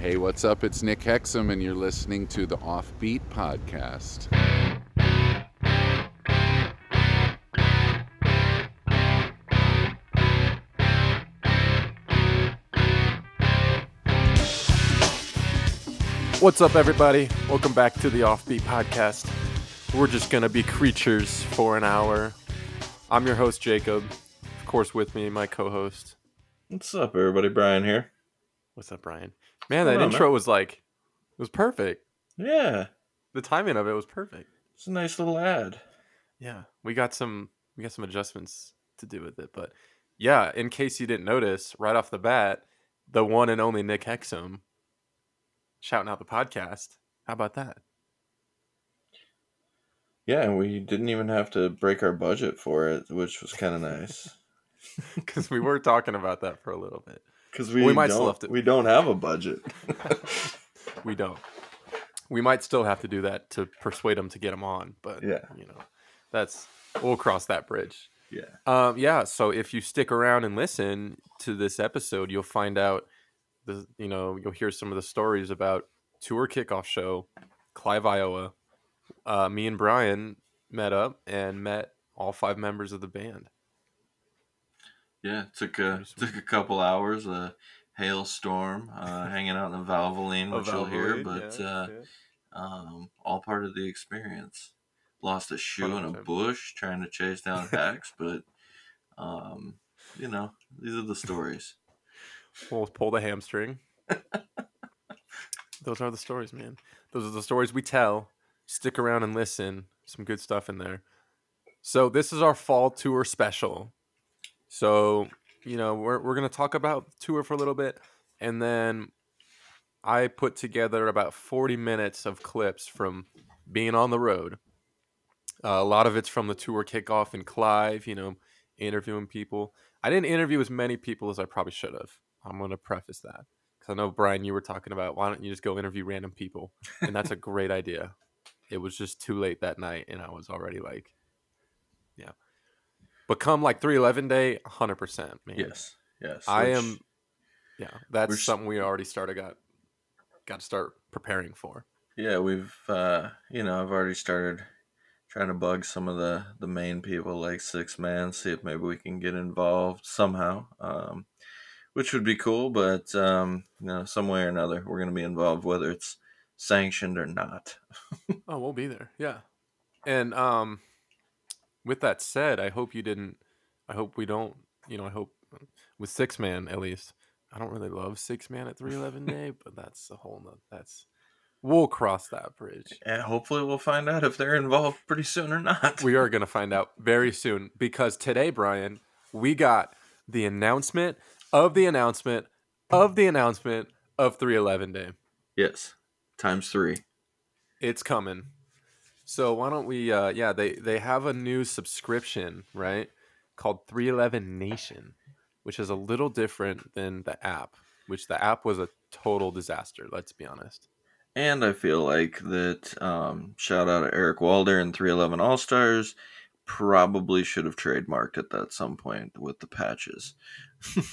Hey, what's up? It's Nick Hexum, and you're listening to the Offbeat Podcast. What's up, everybody? Welcome back to the Offbeat Podcast. We're just going to be creatures for an hour. I'm your host, Jacob. Of course, with me, my co host. What's up, everybody? Brian here. What's up, Brian? Man, that intro man. was like, it was perfect. Yeah, The timing of it was perfect. it's a nice little ad. Yeah, we got some we got some adjustments to do with it, but yeah, in case you didn't notice, right off the bat, the one and only Nick Hexum shouting out the podcast. How about that? Yeah, and we didn't even have to break our budget for it, which was kind of nice. Because we were talking about that for a little bit. Because we, We might still have to- we don't have a budget. We don't. We might still have to do that to persuade them to get them on, but Yeah. you know, that's we'll cross that bridge. yeah, Um, yeah. So if you stick around and listen to this episode, you'll find out the you know you'll hear some of the stories about tour kickoff show, Clive, Iowa. Uh, me and Brian met up and met all five members of the band. Yeah. Took a took a couple hours. A hailstorm, uh, hanging out in a Valvoline, which you'll hear, but uh, um, all part of the experience. Lost a shoe in a bush trying to chase down hacks, but um, you know, these are the stories. We'll pull the hamstring. Those are the stories, man. Those are the stories we tell. Stick around and listen. Some good stuff in there. So this is our fall tour special. So, you know, we're we're gonna talk about tour for a little bit, and then I put together about 40 minutes of clips from being on the road. Uh, a lot of it's from the tour kickoff in Clive, you know, interviewing people. I didn't interview as many people as I probably should have. I'm going to preface that because I know Brian, you were talking about why don't you just go interview random people, and that's a great idea. It was just too late that night, and I was already like, yeah. But come like 311 day, 100 percent, man. Yes, yes. I which- am. Yeah, that's something we already started got got to start preparing for. Yeah, we've uh you know, I've already started trying to bug some of the the main people like Six Man, see if maybe we can get involved somehow. Um which would be cool, but um you know, some way or another we're gonna be involved whether it's sanctioned or not. Oh, we'll be there. Yeah. And um with that said, I hope you didn't I hope we don't, you know, I hope with 6 man at least. I don't really love 6 man at 311 day, but that's a whole nother that's we'll cross that bridge. And hopefully we'll find out if they're involved pretty soon or not. We are going to find out very soon because today, Brian, we got the announcement of the announcement of the announcement of 311 day. yes. Times three. It's coming. So why don't we uh yeah, they they have a new subscription, right? Called 311 Nation, which is a little different than the app, which the app was a total disaster, let's be honest. And I feel like that um, shout out to Eric Walder and 311 All Stars probably should have trademarked it at some point with the patches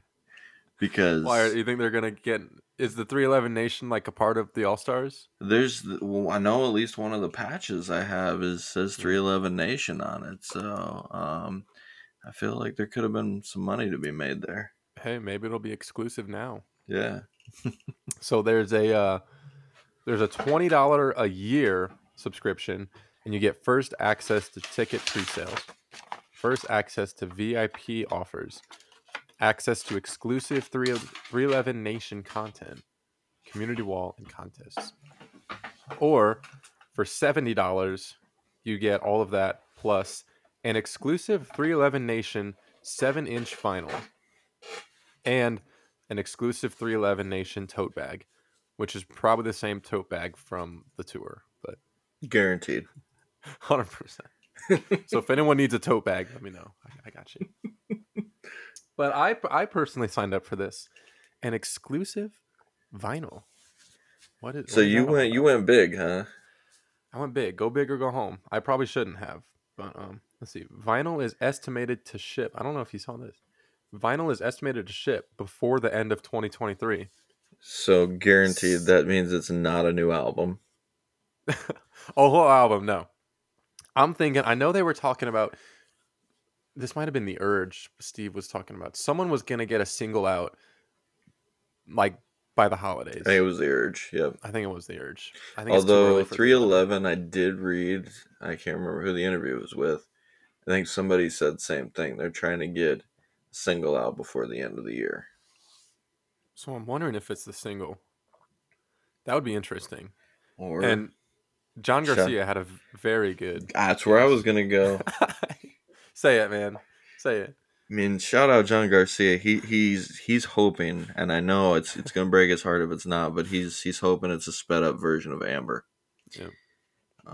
because Why are, you think they're going to get is the 311 Nation like a part of the All-Stars? there's well, I know at least one of the patches I have is says 311 Nation on it. So um, I feel like there could have been some money to be made there. Hey, maybe it'll be exclusive now. Yeah. So there's a uh, there's a twenty dollar a year subscription, and you get first access to ticket pre-sales, first access to VIP offers, access to exclusive 3 311 Nation content, community wall, and contests. Or for seventy dollars, you get all of that plus an exclusive 311 Nation seven inch vinyl and an exclusive 311 Nation tote bag, which is probably the same tote bag from the tour, but Guaranteed. 100%. so if anyone needs a tote bag, let me know. I, I got you. but I, I personally signed up for this an exclusive vinyl. What is So what is you went you went big, huh? I went big. Go big or go home. I probably shouldn't have, but um, let's see. Vinyl is estimated to ship. I don't know if you saw this. Vinyl is estimated to ship before the end of 2023. So guaranteed that means it's not a new album. a whole album, no. I'm thinking. I know they were talking about. This might have been the urge Steve was talking about. Someone was gonna get a single out, like by the holidays. I think it was the urge. Yep. I think it was the urge. I think Although 311, I did read. I can't remember who the interview was with. I think somebody said same thing. They're trying to get a single out before the end of the year. So I'm wondering if it's the single. That would be interesting. Or And John. Garcia had a very good. that's where I was gonna go. Say it, man. Say it. I mean, shout out John Garcia. He he's he's hoping, and I know it's it's gonna break his heart if it's not, but he's he's hoping it's a sped up version of Amber. Yep.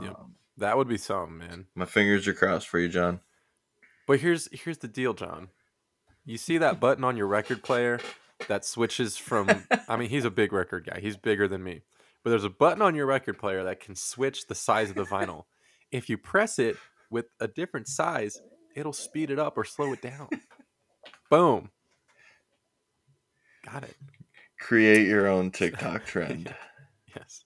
Yep. Um, That would be something, man. my fingers are crossed for you, John. But here's here's the deal, John. You see that button on your record player that switches from I mean, he's a big record guy. He's bigger than me. But there's a button on your record player that can switch the size of the vinyl. if you press it with a different size, it'll speed it up or slow it down. Boom. Got it. Create your own TikTok trend. Yes.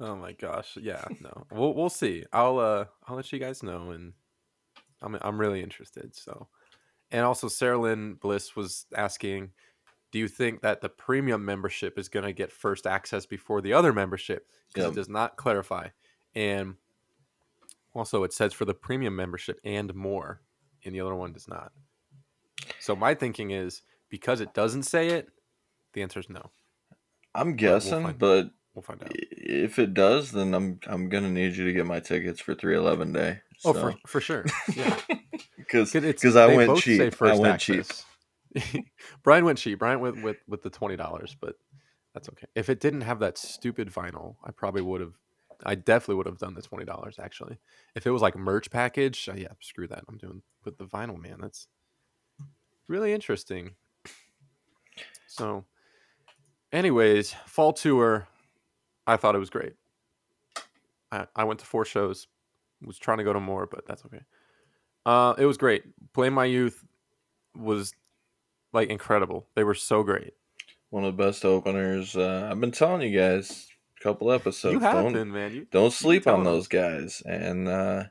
Oh my gosh. Yeah, no. We'll we'll see. I'll uh I'll let you guys know and I'm I'm really interested. So and also Sarah Lynn Bliss was asking, do you think that the premium membership is gonna get first access before the other membership? Because Yep. it does not clarify. And also it says for the premium membership and more, and the other one does not. So my thinking is because it doesn't say it, the answer is no. I'm we'll guessing, but We'll find out. if it does, then I'm I'm gonna need you to get my tickets for 311 day. Oh, for, for sure. Yeah. because 'Cause because I went cheap. I went cheap. Brian went cheap. Brian went with with the twenty dollars, but that's okay. If it didn't have that stupid vinyl, I probably would have. I definitely would have done the twenty dollars. Actually, if it was like merch package, uh, yeah, screw that. I'm doing with the vinyl, man. That's really interesting. So, anyways, fall tour. I thought it was great. I, I went to four shows. Was trying to go to more, but that's okay. Uh, it was great. Blame My Youth was like incredible. They were so great. One of the best openers. Uh, I've been telling you guys couple episodes. you have don't been, man. You, don't sleep on those guys. And uh,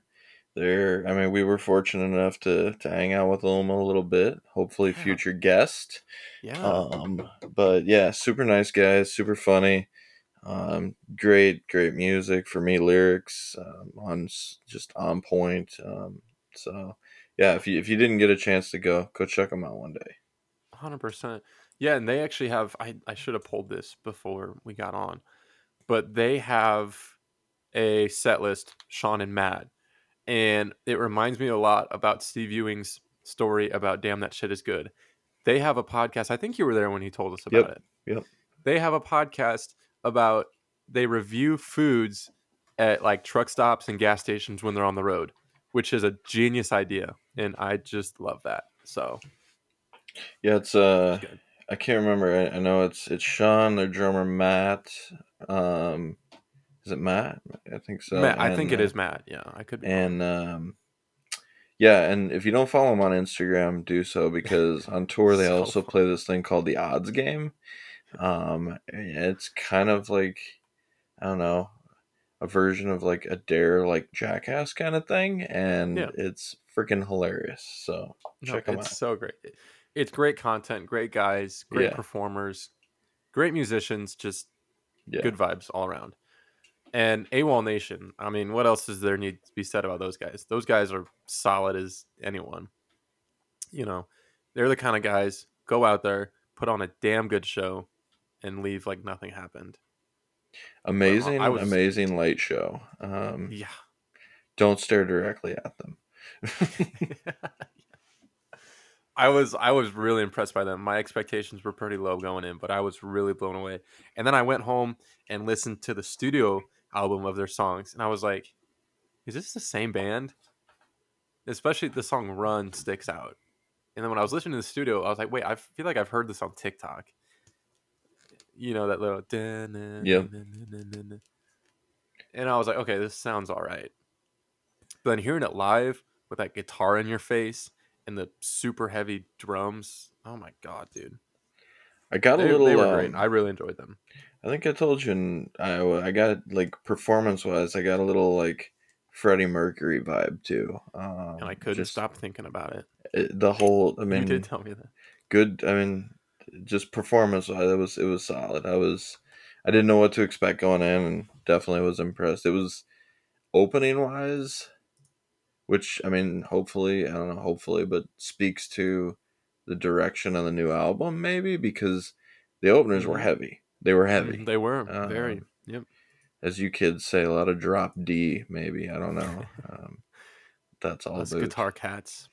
they're. I mean, we were fortunate enough to to hang out with them a little bit. Hopefully, Yeah. future guest. yeah, Um, but yeah, super nice guys, super funny. Um, great, great music for me. Lyrics um, on just on point. Um, so yeah, if you if you didn't get a chance to go, go check them out one day. hundred percent. Yeah, and they actually have. I I should have pulled this before we got on, but they have a set list. Sean and Matt, and it reminds me a lot about Steve Ewing's story about "Damn That Shit Is Good." They have a podcast. I think you were there when he told us about Yep, it. yep. They have a podcast about they review foods at like truck stops and gas stations when they're on the road, which is a genius idea, and I just love that. So Yeah, it's uh, It's. I can't remember. I, I know it's it's Sean, their drummer Matt. Um, is it Matt? I think so. Matt, I think it uh, is Matt. Yeah, I could be. and um yeah and if you don't follow him on instagram do so because on tour they So also fun. play this thing called the odds game um it's kind of like i don't know a version of like a dare like jackass kind of thing and Yeah. it's freaking hilarious so No, check them it's out so great. It's great content, great guys, great Yeah. performers, great musicians, just yeah good vibes all around. And AWOL Nation, I mean, what else does there need to be said about those guys? Those guys are solid as anyone. You know, they're the kind of guys go out there, put on a damn good show, and leave like nothing happened. amazing I was- amazing light show um Yeah. don't stare directly at them I was I was really impressed by them. My expectations were pretty low going in, but I was really blown away. And then I went home and listened to the studio album of their songs, and I was like, "Is this the same band?" Especially the song "Run" sticks out. And then when I was listening to the studio, I was like, "Wait, I feel like I've heard this on TikTok." You know that little. Yep. And I was like, "Okay, this sounds all right." But then hearing it live with that guitar in your face and the super heavy drums. Oh my god, dude. I got a little. they were um, great. I really enjoyed them. I think I told you, in Iowa, I got like performance wise, I got a little like Freddie Mercury vibe too. Um, And I couldn't just, stop thinking about it. it- the whole. I mean, you did tell me that. good. I mean, just performance wise, it was it was solid. I was, I didn't know what to expect going in, and definitely was impressed. It was opening wise, which I mean, hopefully, I don't know, hopefully, but speaks to the direction of the new album, maybe because the openers were Mhm. heavy. They were heavy. Mm, They were very. Um, Yep. as you kids say, a lot of drop D, maybe. I don't know. Um, that's all. Those guitar cats.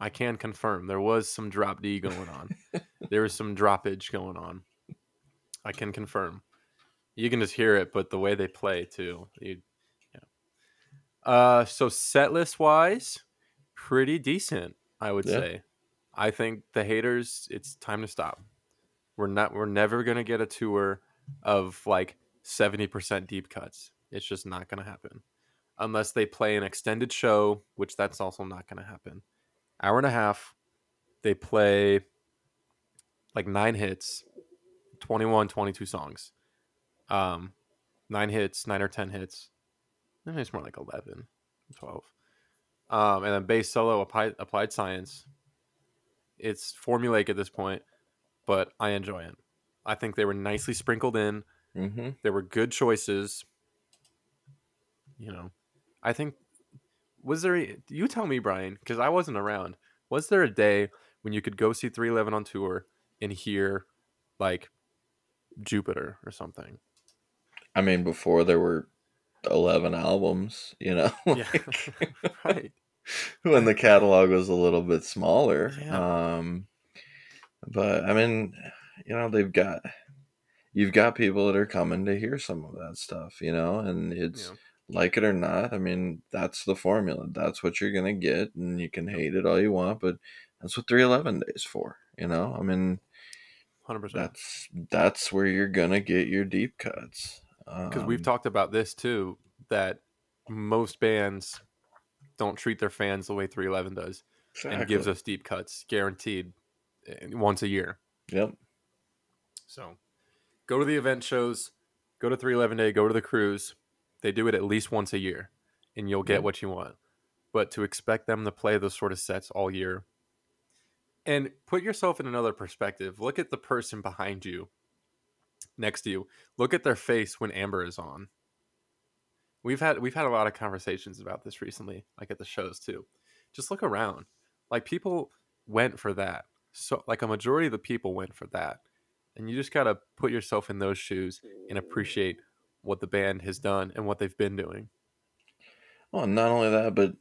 I can confirm there was some drop D going on. there was some droppage going on. I can confirm. You can just hear it, but the way they play too. You. Uh, so set list wise, pretty decent, I would Yeah. say. I think the haters, it's time to stop. We're not. We're never gonna get a tour of like seventy percent deep cuts. It's just not gonna happen unless they play an extended show, which that's also not going to happen. Hour and a half, they play like nine hits, 21, 22 songs. Um, nine hits, nine or 10 hits. It's more like 11, 12. Um, and then bass solo, applied, applied science. It's formulaic at this point, but I enjoy it. I think they were nicely sprinkled in. Mm-hmm. There were good choices. You know, I think was there? a- You tell me, Brian, because I wasn't around. Was there a day when you could go see 311 on tour and hear like Jupiter or something? I mean, before there were eleven albums, you know, Yeah, right. when the catalog was a little bit smaller. Yeah. Um, but I mean, you know, they've got you've got people that are coming to hear some of that stuff, you know, and it's Yeah. like it or not. I mean, that's the formula. That's what you're gonna get, and you can hate it all you want, but that's what 311 days for, you know. I mean, 100%. that's that's where you're gonna get your deep cuts. Because we've Um, talked about this too, that most bands don't treat their fans the way 311 does and gives us deep cuts guaranteed eh, once a year. Yep. So go to the event shows, go to 311 Day, go to the cruise. They do it at least once a year and you'll get Yeah. what you want. But to expect them to play those sort of sets all year and put yourself in another perspective. Look at the person behind you, next to you. Look at their face when Amber is on. We've had we've had a lot of conversations about this recently, like at the shows too. Just look around. Like people went for that. So like a majority of the people went for that. And you just got to put yourself in those shoes and appreciate what the band has done and what they've been doing. Well, not only that, but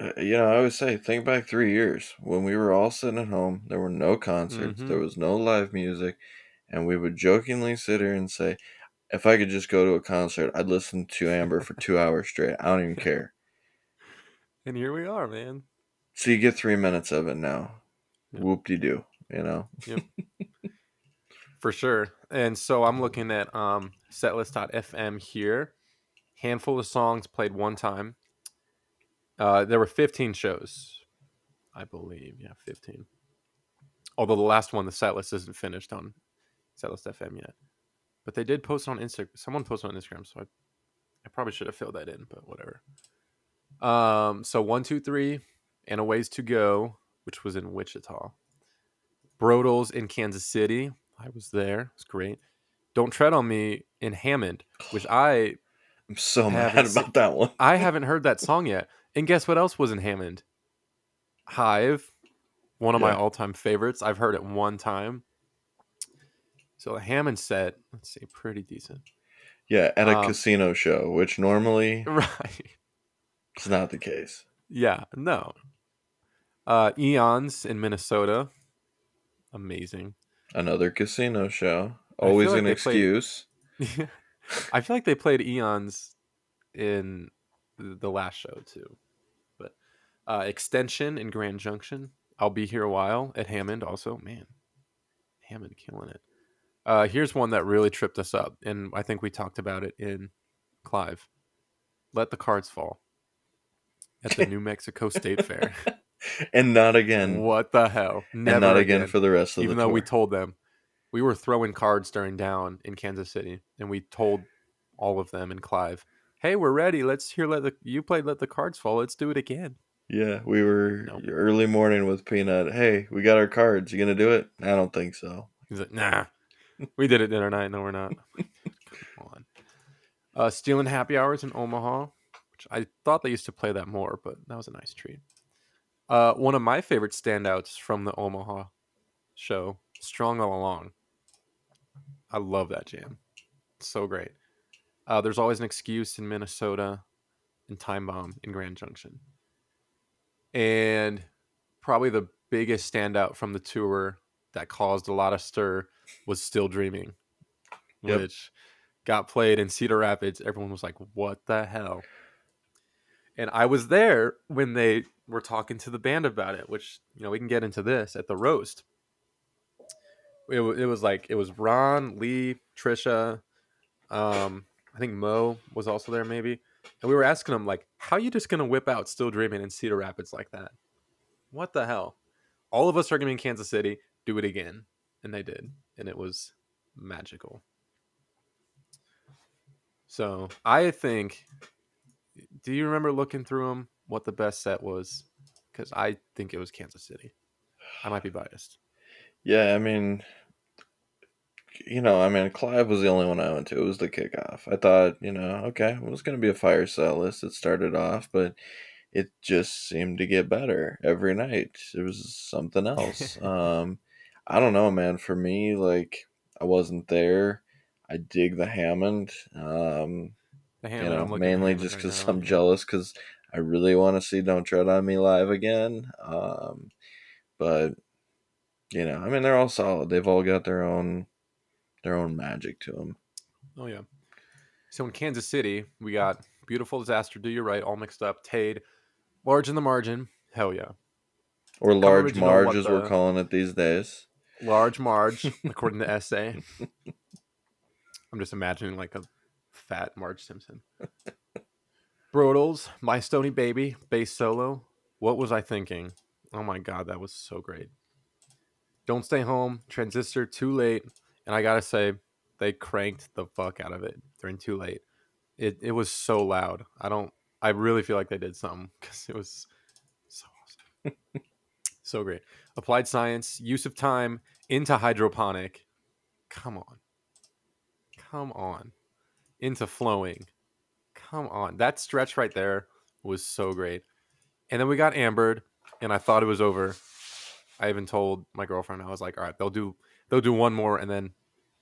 uh, you know, I always say, think back three years when we were all sitting at home. There were no concerts, Mhm. there was no live music, and we would jokingly sit here and say, "If I could just go to a concert, I'd listen to Amber for two hours straight. I don't even care." And here we are, man. So you get three minutes of it now. Yeah. Whoop de doo, you know. For sure. And so I'm looking at um, setlist.fm here. Handful of songs played one time. Uh, there were 15 shows, I believe. Yeah, 15. Although the last one, the setlist isn't finished on setlist.fm yet. But they did post on Instagram. Someone posted on Instagram, so I, I probably should have filled that in, but whatever. Um, so one, two, three, and a ways to go, which was in Wichita. Brodels in Kansas City. I was there. It's great. Don't tread on me in Hammond, which I I'm so mad seen- about that one. I haven't heard that song yet. And guess what else was in Hammond? Hive, one of my all-time favorites. I've heard it one time. So the Hammond set, let's see, pretty decent. Yeah, at a Um, casino show, which normally Right. is not the case. Yeah, no. Uh Eons in Minnesota. Amazing. Another casino show, always like an they played- excuse. I feel like they played Eons in the last show too. But uh Extension in Grand Junction. I'll be here a while at Hammond also. Man, Hammond killing it. Uh here's one that really tripped us up, and I think we talked about it in Clive. Let the cards fall at the New Mexico State Fair. and not again. What the hell? Never and not again, for the rest of even the Even though tour. we told them we were throwing cards during down in Kansas City, and we told all of them in Clive, "Hey, we're ready. Let's hear let the you played let the cards fall. Let's do it again." yeah, we were Nope. early morning with P-Nut. Hey, we got our cards. You gonna do it? I don't think so. He's like, "Nah, we did it dinner night. No, we're not." Come on. Uh, stealing happy hours in Omaha, which I thought they used to play that more, but that was a nice treat. Uh, one of my favorite standouts from the Omaha show, "Strong All Along." I love that jam. It's so great. Uh, there's always an excuse in Minnesota, and Time Bomb in Grand Junction, and probably the biggest standout from the tour that caused a lot of stir was "Still Dreaming," Yep. which got played in Cedar Rapids. Everyone was like, "What the hell?" And I was there when they were talking to the band about it, which you know we can get into this at the roast. It, it was like it was Ron, Lee, Trisha, um, I think Mo was also there maybe, and we were asking them like, "How you just gonna whip out Still Dreaming in Cedar Rapids like that? What the hell?" All of us are gonna be in Kansas City. Do it again, and they did, and it was magical. So I think. Do you remember looking through them? What the best set was? Because I think it was Kansas City. I might be biased. Yeah, I mean, you know, I mean, Clive was the only one I went to. It was the kickoff. I thought, you know, okay, it was going to be a fire set list. It started off, but it just seemed to get better every night. It was something else. um, I don't know, man. For me, like, I wasn't there. I dig the Hammond. Um, The you Hammond, I'm know, mainly just because now. I'm jealous because I really want to see Don't Tread on Me live again. Um, but you know, I mean, they're all solid. They've all got their own their own magic to them. Oh yeah. So in Kansas City, we got beautiful disaster. Do you right? All mixed up. Tade, large in the margin. Hell yeah. Or large Marge, as we're calling it these days. Large Marge, according to SA. I'm just imagining like a fat Marge Simpson. Brodels, My Stony Baby, bass solo. What was I thinking? Oh my god, that was so great. Don't Stay Home, Transistor, Too Late, and I gotta say, they cranked the fuck out of it during Too Late. It it was so loud. I don't. I really feel like they did something because it was so awesome, so great. Applied Science, Use of Time, into Hydroponic. Come on, come on, into Flowing. Come on, that stretch right there was so great. And then we got Ambered, and I thought it was over. I even told my girlfriend I was like, "All right, they'll do they'll do one more, and then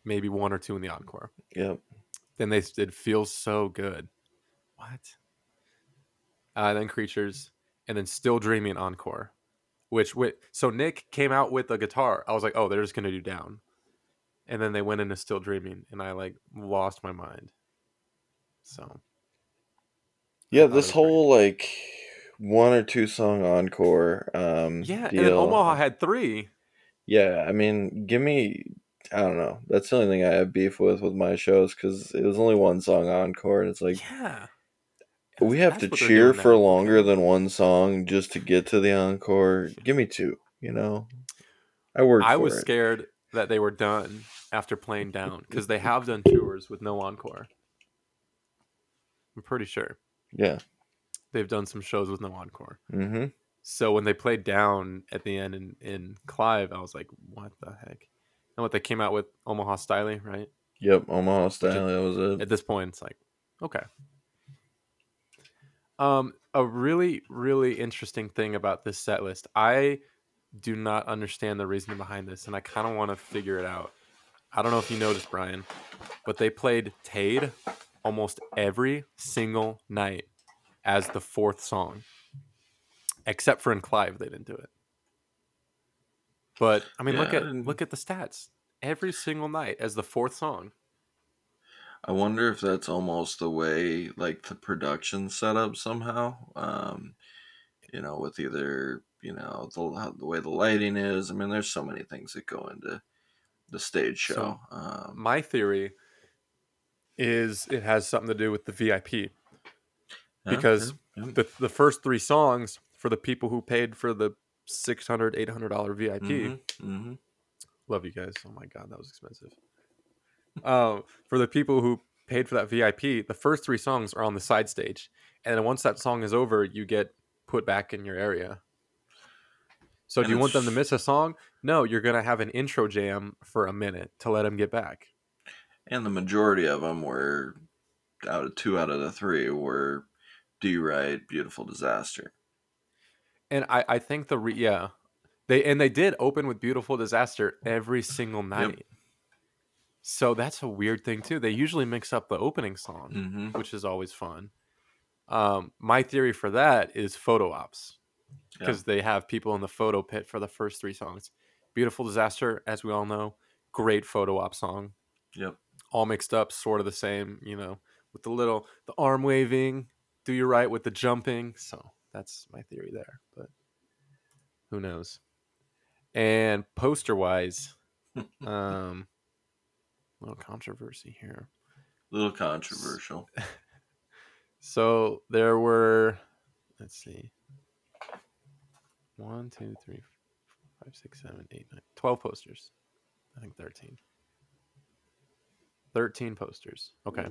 maybe one or two in the encore." Yep. Then they did "Feel So Good." What? Uh, then Creatures, and then Still Dreaming encore. Which wi- so Nick came out with a guitar. I was like, "Oh, they're just gonna do Down," and then they went into Still Dreaming, and I like lost my mind. So Yeah, this was great. whole like one or two song encore um yeah, deal. and then Omaha had three. Yeah, I mean, give me. I don't know. That's the only thing I have beef with with my shows because it was only one song encore, and it's like yeah, we have to cheer for longer than one song just to get to the encore. Give me two. You know, I worked. I was it. scared that they were done after playing down because they have done tours with no encore. I'm pretty sure Yeah. they've done some shows with no encore. Mm-hmm. So when they played down at the end in, in Clive, I was like, what the heck? And what they came out with Omaha Stylee, right? Yep. Omaha style. That was it. At this point, it's like, okay. Um, a really, really interesting thing about this set list, I do not understand the reasoning behind this, and I kind of want to figure it out. I don't know if you noticed, Brian, but they played Tade almost every single night as the fourth song, except for in Clive, they didn't do it. But I mean, look at look at the stats. Every single night as the fourth song. I wonder if that's almost the way, like the production setup somehow. Um, you know, with either you know the how, the way the lighting is. I mean, there's so many things that go into the stage show. So, um, My theory is it has something to do with the VIP because yeah, yeah. the the first three songs for the people who paid for the 600 800 dollar vip hmm love you guys oh my god that was expensive um for the people who paid for that vip the first three songs are on the side stage and then once that song is over you get put back in your area. So And do you want them to miss a song? No you're gonna have an intro jam for a minute to let them get back. And the majority of them were out of two out of the three were "Do You Right," "Beautiful Disaster." and i i think the re- yeah. They and they did open with beautiful disaster every single night so that's a weird thing too they usually mix up the opening song hmm which is always fun. Um, my theory for that is photo ops Yeah. because they have people in the photo pit for the first three songs. Beautiful Disaster, as we all know, great photo op song, Yep. all mixed up, sort of the same, you know, with the little the arm waving, do you right with the jumping. So that's my theory there, but who knows? And poster wise, um, little controversy here. A little controversial. So there were, let's see, one, two, three, four, five, six, seven, eight, nine, 12 posters. I think 13. 13 posters. Okay.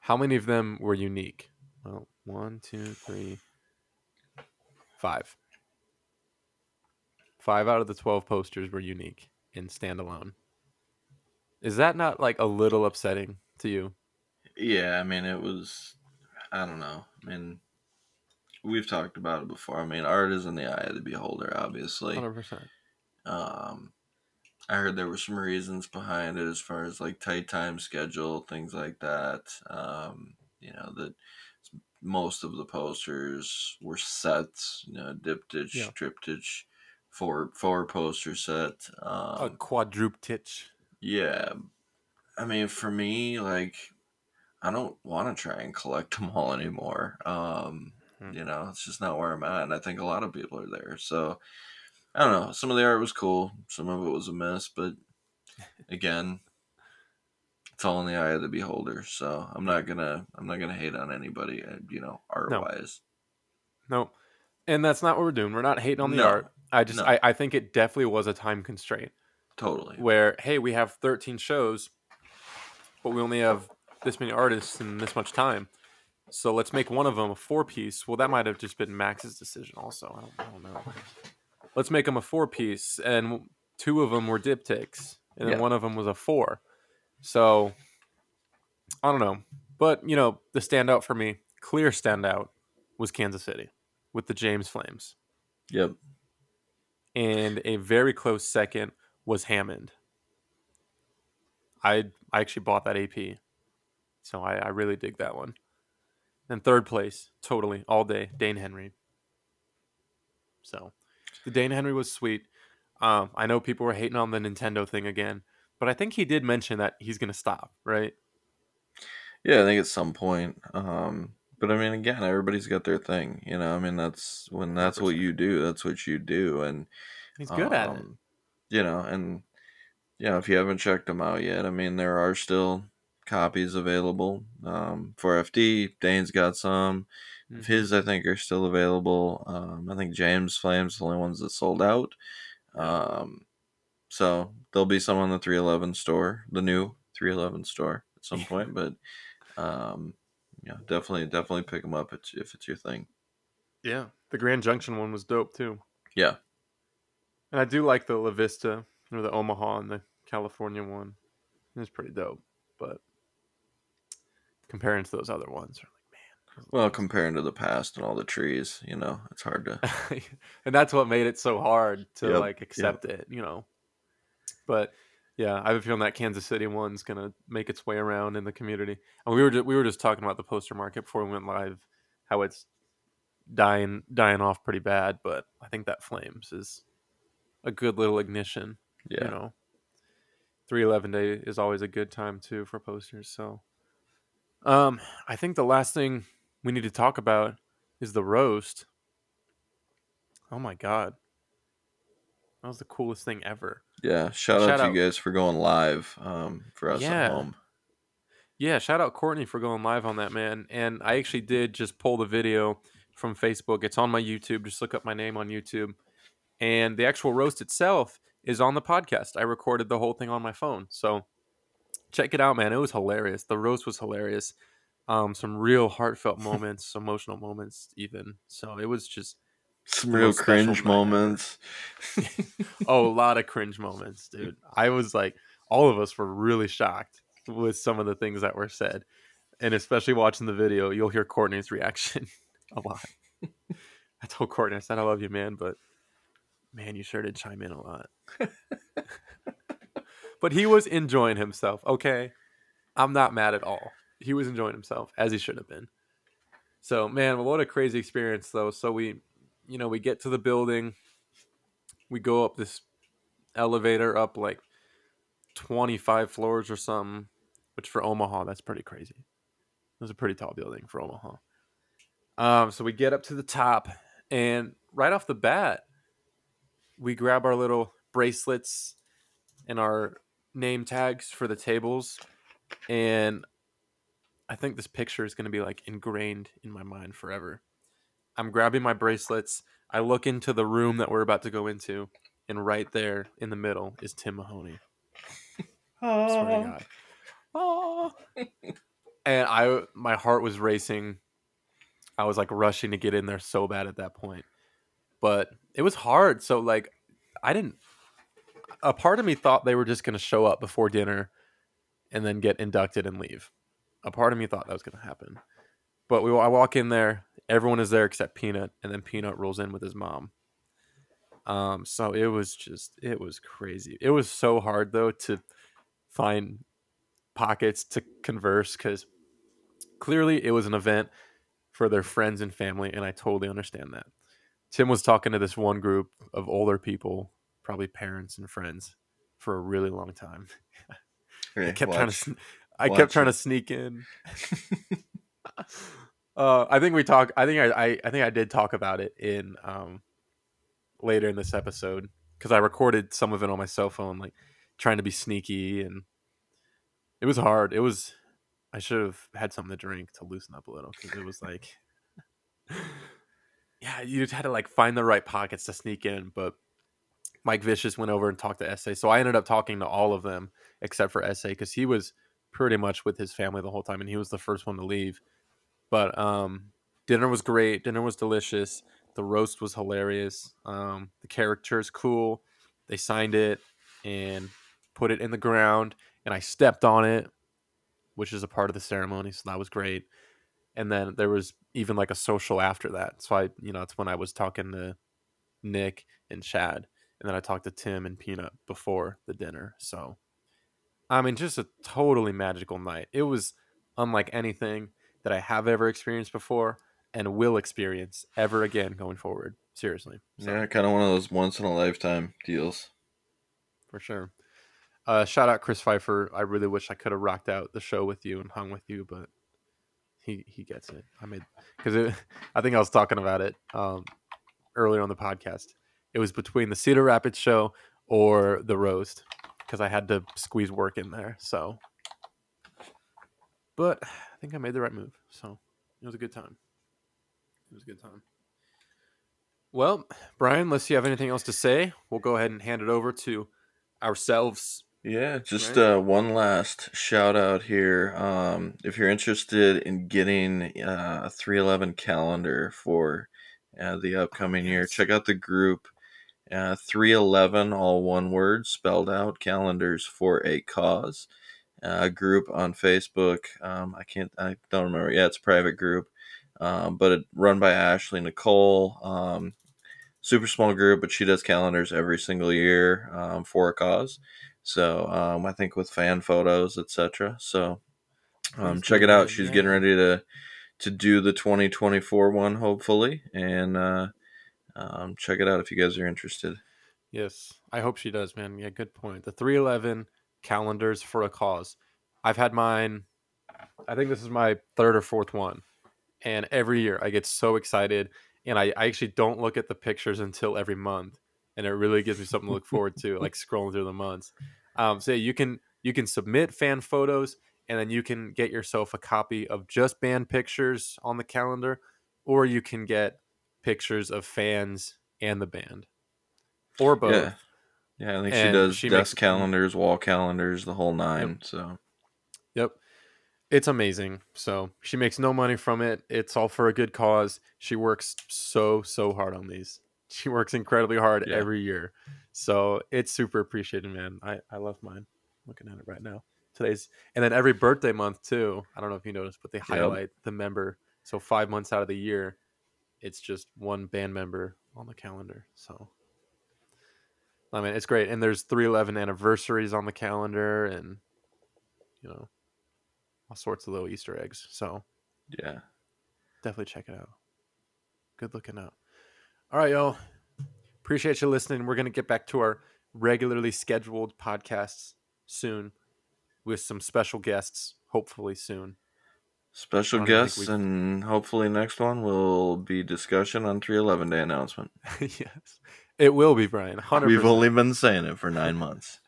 How many of them were unique? Well, one, two, three, five. Five out of the 12 posters were unique and standalone. Is that not like a little upsetting to you? Yeah, I mean, it was. I don't know. I mean, we've talked about it before. I mean, art is in the eye of the beholder, obviously. 100%. Um, I heard there were some reasons behind it as far as like tight time schedule, things like that. Um, you know that most of the posters were sets. you know, diptych, Yeah. triptych, four four poster set. Um, a quadruptych. Yeah, I mean, for me, like, I don't want to try and collect them all anymore. Um, Hmm. you know, it's just not where I'm at, and I think a lot of people are there. So, I don't know. Some of the art was cool. Some of it was a mess. but again, it's all in the eye of the beholder. So I'm not gonna I'm not gonna hate on anybody. uh, You know, art wise. No. And that's not what we're doing. We're not hating on the No. art. I just No. I, I think it definitely was a time constraint Totally. where, hey, we have 13 shows, but we only have this many artists in this much time. So let's make one of them a four piece. Well, that might have just been Max's decision also. I don't, I don't know. Let's make them a four piece, and two of them were diptychs, and then Yeah. one of them was a four. So I don't know. But, you know, the standout for me, clear standout, was Kansas City with the James Flames. Yep. And a very close second was Hammond. I I actually bought that AP. So I, I really dig that one. And third place, totally, all day, Dane Henry. So the Dane Henry was sweet. Um, I know people were hating on the Nintendo thing again, but I think he did mention that he's gonna stop, right? Yeah, I think at some point. Um, but I mean, again, everybody's got their thing. You know, I mean, that's when that's what 100%. you do. That's what you do, and He's good at it. You know, and you know, if you haven't checked them out yet, I mean, there are still copies available um, for FD. Dane's got some. Mhm. His, I think, are still available. Um, I think James Flames the only ones that sold out. Um, so there'll be some on the 311 store, the new 311 store at some point. But um, yeah, definitely, definitely pick them up if if it's your thing. Yeah, the Grand Junction one was dope too. Yeah, And I do like the La Vista or the Omaha and the California one. It's pretty dope. But comparing to those other ones, like, man. well, comparing to the past and all the trees, you know, it's hard to. and that's what made it so hard to Yep, like accept it, you know. But yeah, I have a feeling that Kansas City one's gonna make its way around in the community. And we were just, we were just talking about the poster market before we went live, how it's dying dying off pretty bad. But I think that Flames is a good little ignition. Yeah, You know, three eleven day is always a good time too for posters. So, um, I think the last thing we need to talk about is the roast. Oh my god, that was the coolest thing ever. yeah. Shout, Shout out to out- you guys for going live um, for us Yeah. at home. Yeah, shout out Courtney for going live on that man. And I actually did just pull the video from Facebook. It's on my YouTube. Just look up my name on YouTube. And the actual roast itself is on the podcast. I recorded the whole thing on my phone. So check it out, man. It was hilarious. The roast was hilarious. Um, some real heartfelt moments, emotional moments, even. So it was just Some real cringe moments. oh, a lot of cringe moments, dude. I was like, all of us were really shocked with some of the things that were said, and especially watching the video, you'll hear Courtney's reaction a lot. I told Courtney, I said, "I love you, man," but man, you sure did chime in a lot. but he was enjoying himself. Okay, I'm not mad at all. He was enjoying himself as he should have been. So, man, what a crazy experience, though. So we, you know, we get to the building, we go up this elevator up like 25 floors or something, which for Omaha, that's pretty crazy. It was a pretty tall building for Omaha. Um, so we get up to the top, and right off the bat, we grab our little bracelets and our name tags for the tables, and I think this picture is going to be like ingrained in my mind forever. I'm grabbing my bracelets. I look into the room that we're about to go into, and right there in the middle is Tim Mahoney. I swear to God. Oh. and I my heart was racing. I was like rushing to get in there so bad at that point. But it was hard. So like I didn't a part of me thought they were just gonna show up before dinner and then get inducted and leave. A part of me thought that was gonna happen. But we I walk in there, everyone is there except P-Nut, and then P-Nut rolls in with his mom. Um, so it was just it was crazy. It was so hard though to find pockets to converse because clearly it was an event for their friends and family, and I totally understand that. Tim was talking to this one group of older people, probably parents and friends, for a really long time. I kept trying to, I watch kept trying it. to sneak in. uh, I think we talk. I think I, I, I think I did talk about it in um, later in this episode because I recorded some of it on my cell phone, like trying to be sneaky, and it was hard. It was. I should have had something to drink to loosen up a little because it was like, yeah, you just had to like find the right pockets to sneak in. But Mike Vicious went over and talked to SA, so I ended up talking to all of them except for SA because he was pretty much with his family the whole time, and he was the first one to leave. But um, dinner was great. Dinner was delicious. The roast was hilarious. Um, the character's cool. They signed it and put it in the ground, and I stepped on it, which is a part of the ceremony. So that was great. And then there was even like a social after that. So I, you know, that's when I was talking to Nick and Chad, and then I talked to Tim and P-Nut before the dinner. So, I mean, just a totally magical night. It was unlike anything that I have ever experienced before and will experience ever again going forward. Seriously. So, Yeah, kind of one of those once in a lifetime deals. for sure. Uh, shout out Chris Pfeiffer. I really wish I could have rocked out the show with you and hung with you, but he he gets it. I made because I think I was talking about it um, earlier on the podcast. It was between the Cedar Rapids show or the roast because I had to squeeze work in there. So, but I think I made the right move. So it was a good time. It was a good time. Well, Brian, unless you have anything else to say, we'll go ahead and hand it over to ourselves. Yeah, just Right. uh, one last shout out here. Um, if you're interested in getting uh, a 311 calendar for uh, the upcoming year, check out the group uh, 311, all one word, spelled out, calendars for a cause. Uh, group on Facebook. Um, I can't, I don't remember. Yeah, it's a private group, um, but it run by Ashley Nicole. Um, super small group, but she does calendars every single year um, for a cause. So um, I think with fan photos, etc. So um, check it out. She's getting ready to to do the 2024 one, hopefully, and uh, um, check it out if you guys are interested. Yes, I hope she does, man. Yeah, good point. The 311 calendars for a cause. I've had mine, I think this is my third or fourth one. And every year I get so excited. And I, I actually don't look at the pictures until every month. And it really gives me something to look forward to, like scrolling through the months. Um, so you can you can submit fan photos and then you can get yourself a copy of just band pictures on the calendar or you can get pictures of fans and the band, or both. Yeah. Yeah, I think she does she desk makes- calendars, wall calendars, the whole nine. So Yep. It's amazing. So she makes no money from it. It's all for a good cause. She works so, so hard on these. She works incredibly hard Yeah. every year. So it's super appreciated, man. I, I love mine. Looking at it right now. Today's and then every birthday month too. I don't know if you noticed, but they highlight the member. So five months out of the year, it's just one band member on the calendar. So I mean it's great. And there's three eleven anniversaries on the calendar and you know all sorts of little Easter eggs. So yeah. definitely check it out. Good looking up. All right, y'all. Appreciate you listening. We're gonna get back to our regularly scheduled podcasts soon with some special guests, hopefully soon. Special I don't think guests and hopefully next one will be discussion on 311 day announcement. yes. It will be, Brian. 100%. We've only been saying it for nine months.